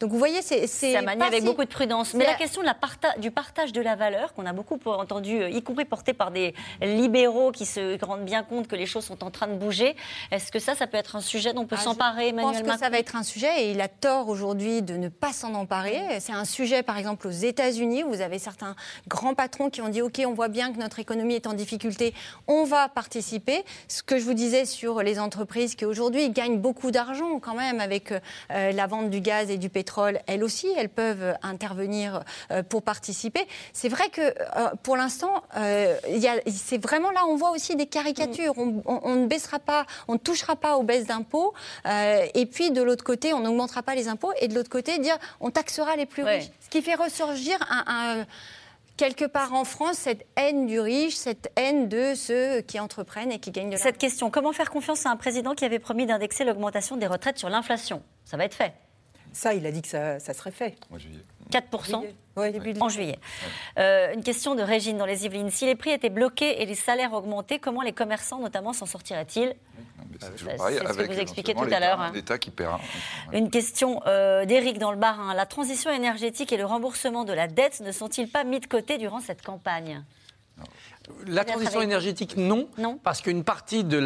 donc vous voyez, c'est. Ça manie avec beaucoup de prudence. Mais la question de la du partage de la valeur, qu'on a beaucoup entendu, euh, y compris porté par des libéraux qui se rendent bien compte que les choses sont en train de bouger, est-ce que ça, ça peut être un sujet dont on peut ah, s'emparer, Emmanuel Je pense que ça va être un sujet et il a tort aujourd'hui de ne pas s'en emparer. C'est un sujet, par exemple, aux États-Unis, où vous avez certains grands patrons qui ont dit OK, on voit bien que notre économie est en difficulté, on va participer. Ce que je vous disais sur les entreprises qui aujourd'hui gagnent beaucoup d'argent quand même avec euh, la vente du gaz et du pétrole, elles aussi, elles peuvent intervenir euh, pour participer. C'est vrai que euh, pour l'instant, euh, c'est vraiment là, on voit aussi des caricatures. On, ne baissera pas, on ne touchera pas aux baisses d'impôts. et puis de l'autre côté, on n'augmentera pas les impôts. Et de l'autre côté, dire on taxera les plus riches. Ce qui fait ressurgir un, quelque part en France cette haine du riche, cette haine de ceux qui entreprennent et qui gagnent de l'argent. Cette question, comment faire confiance à un président qui avait promis d'indexer l'augmentation des retraites sur l'inflation? Ça va être fait. Ça, il a dit que ça, serait fait. 4% en juillet. Euh, une question de Régine dans les Yvelines. Si les prix étaient bloqués et les salaires augmentés, comment les commerçants notamment s'en sortiraient-ils? C'est ce que vous expliquez tout à l'heure. Hein. L'État qui paiera. Une question euh, d'Éric dans le Barin. La transition énergétique et le remboursement de la dette ne sont-ils pas mis de côté durant cette campagne? La transition énergétique, non, non. parce qu'une partie de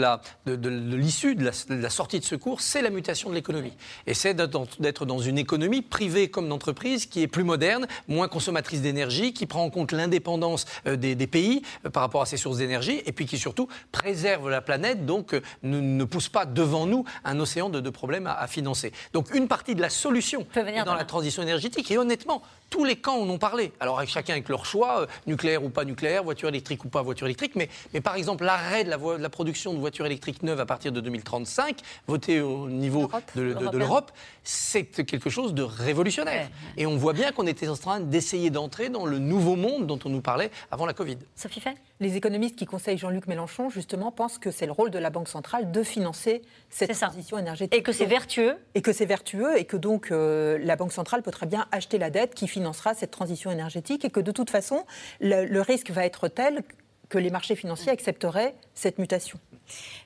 l'issue de, de, la, sortie de secours, c'est la mutation de l'économie. Et c'est d'être dans une économie privée comme d'entreprise qui est plus moderne, moins consommatrice d'énergie, qui prend en compte l'indépendance euh, des, pays euh, par rapport à ses sources d'énergie, et puis qui surtout préserve la planète, donc euh, ne, pousse pas devant nous un océan de, problèmes à, financer. Donc une partie de la solution est dans la transition énergétique. Et honnêtement, tous les camps en ont parlé. Alors chacun avec leur choix, nucléaire ou pas nucléaire, voiture électrique ou pas voiture électrique, mais, mais par exemple l'arrêt de la, de la, production de voitures électriques neuves à partir de 2035, voté au niveau de, l'Europe, c'est quelque chose de révolutionnaire. Et on voit bien qu'on était en train d'essayer d'entrer dans le nouveau monde dont on nous parlait avant la Covid. Sophie Fay? Les économistes qui conseillent Jean-Luc Mélenchon, justement, pensent que c'est le rôle de la Banque centrale de financer cette transition énergétique. Et que c'est vertueux. Et que c'est vertueux, et que donc euh, la Banque centrale peut très bien acheter la dette qui financera cette transition énergétique, et que de toute façon, le risque va être tel que les marchés financiers accepteraient cette mutation.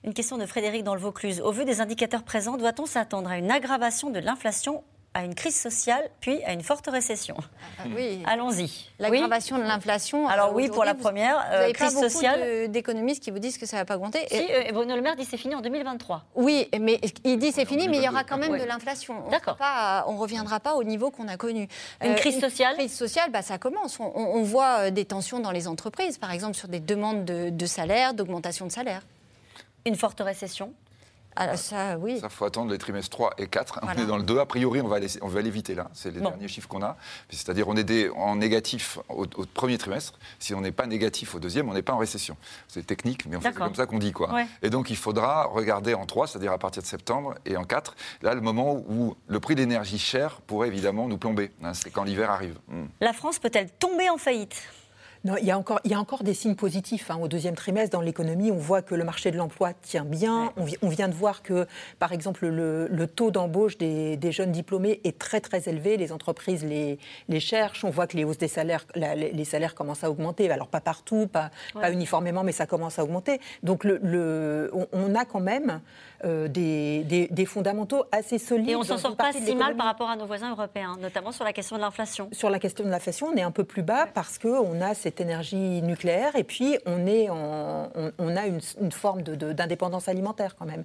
Une question de Frédéric dans le Vaucluse. Au vu des indicateurs présents, doit-on s'attendre à une aggravation de l'inflation à une crise sociale, puis à une forte récession. Ah oui. Allons-y. L'aggravation de l'inflation. Alors oui, pour la première, vous, euh, crise pas sociale. d'économistes qui vous disent que ça ne va pas augmenter. Si, euh, Bruno Le Maire dit c'est fini en 2023. Oui, mais il dit c'est fini, mais il y aura quand même de l'inflation. D'accord. On ne reviendra pas au niveau qu'on a connu. Une crise sociale Une crise sociale, bah, ça commence. On, voit des tensions dans les entreprises, par exemple sur des demandes de, de salaire, d'augmentation de salaire. Une forte récession alors ça, oui. Ça, faut attendre les trimestres 3 et 4. On est dans le 2. A priori, on va, on va l'éviter là. C'est les derniers chiffres qu'on a. C'est-à-dire, on est en négatif au, premier trimestre. Si on n'est pas négatif au deuxième, on n'est pas en récession. C'est technique, mais c'est comme ça qu'on dit. quoi. Et donc, il faudra regarder en 3, c'est-à-dire à partir de septembre, et en 4, là, le moment où le prix de l'énergie cher pourrait évidemment nous plomber. Hein, c'est quand l'hiver arrive. Hmm. La France peut-elle tomber en faillite? Non, il y, a encore, il y a encore des signes positifs. Hein. Au deuxième trimestre, dans l'économie, on voit que le marché de l'emploi tient bien. On, vient de voir que, par exemple, le, taux d'embauche des, jeunes diplômés est très, très élevé. Les entreprises les, les cherchent. On voit que les hausses des salaires, les, salaires commencent à augmenter. Alors, pas partout, pas, pas uniformément, mais ça commence à augmenter. Donc, le, on, a quand même euh, des, des, fondamentaux assez solides. Et on s'en sort pas si mal par rapport à nos voisins européens, notamment sur la question de l'inflation. Sur la question de l'inflation, on est un peu plus bas parce qu'on a cette énergie nucléaire et puis on, est on, a une, une forme d'indépendance alimentaire quand même.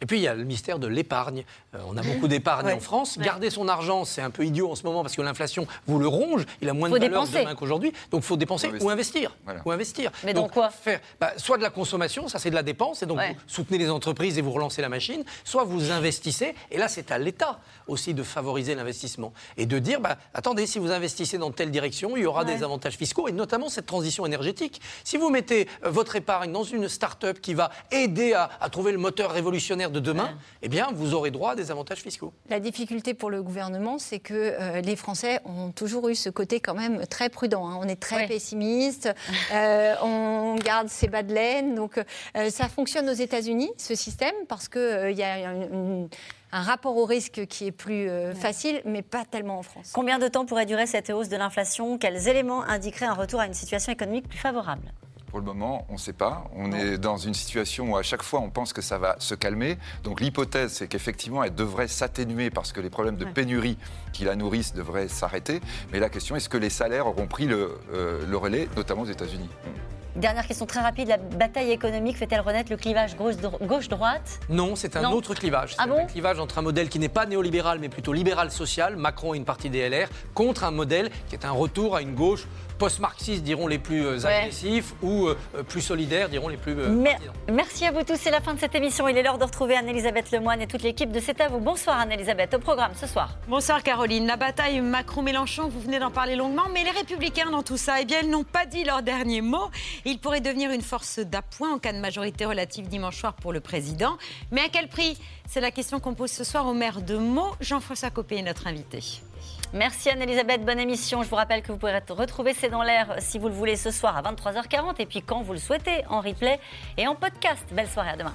Et puis il y a le mystère de l'épargne. Euh, on a beaucoup d'épargne en France. Garder son argent, c'est un peu idiot en ce moment parce que l'inflation vous le ronge. Il a moins de valeur demain qu'aujourd'hui. Donc il faut dépenser ou investir. Ou investir. Mais donc, quoi faire, bah, Soit de la consommation, ça c'est de la dépense, et donc vous soutenez les entreprises et vous relancez la machine. Soit vous investissez, et là c'est à l'État aussi de favoriser l'investissement. Et de dire, bah, attendez, si vous investissez dans telle direction, il y aura des avantages fiscaux, et notamment cette transition énergétique. Si vous mettez euh, votre épargne dans une start-up qui va aider à, à trouver le moteur révolutionnaire de demain, eh bien, vous aurez droit à des avantages fiscaux. La difficulté pour le gouvernement, c'est que euh, les Français ont toujours eu ce côté quand même très prudent. Hein. On est très pessimiste, euh, on garde ses bas de laine. Donc, euh, ça fonctionne aux États-Unis, ce système, parce qu'il y a un rapport au risque qui est plus facile, mais pas tellement en France. Combien de temps pourrait durer cette hausse de l'inflation? Quels éléments indiqueraient un retour à une situation économique plus favorable? Pour le moment, on ne sait pas. On est dans une situation où à chaque fois on pense que ça va se calmer. Donc l'hypothèse, c'est qu'effectivement, elle devrait s'atténuer parce que les problèmes de pénurie qui la nourrissent devraient s'arrêter. Mais la question, est-ce que les salaires auront pris le, euh, le relais, notamment aux États-Unis? Dernière question très rapide, la bataille économique fait-elle renaître le clivage gauche-droite Non, c'est un autre clivage. Ah c'est un clivage entre un modèle qui n'est pas néolibéral mais plutôt libéral-social, Macron et une partie des LR, contre un modèle qui est un retour à une gauche post-marxistes diront les plus euh, agressifs ou euh, plus solidaires diront les plus. Euh, merci à vous tous, c'est la fin de cette émission. Il est l'heure de retrouver Anne-Elisabeth Lemoine et toute l'équipe de C'est à vous. Bonsoir Anne-Elisabeth, au programme ce soir. Bonsoir Caroline. La bataille Macron-Mélenchon, vous venez d'en parler longuement, mais les Républicains dans tout ça, eh bien, ils n'ont pas dit leur dernier mot. Ils pourraient devenir une force d'appoint en cas de majorité relative dimanche soir pour le président. Mais à quel prix? C'est la question qu'on pose ce soir au maire de Meaux. Jean-François Copé est notre invité. Merci Anne-Elisabeth, bonne émission. Je vous rappelle que vous pourrez retrouver C'est dans l'air si vous le voulez ce soir à 23h40 et puis quand vous le souhaitez en replay et en podcast. Belle soirée, à demain.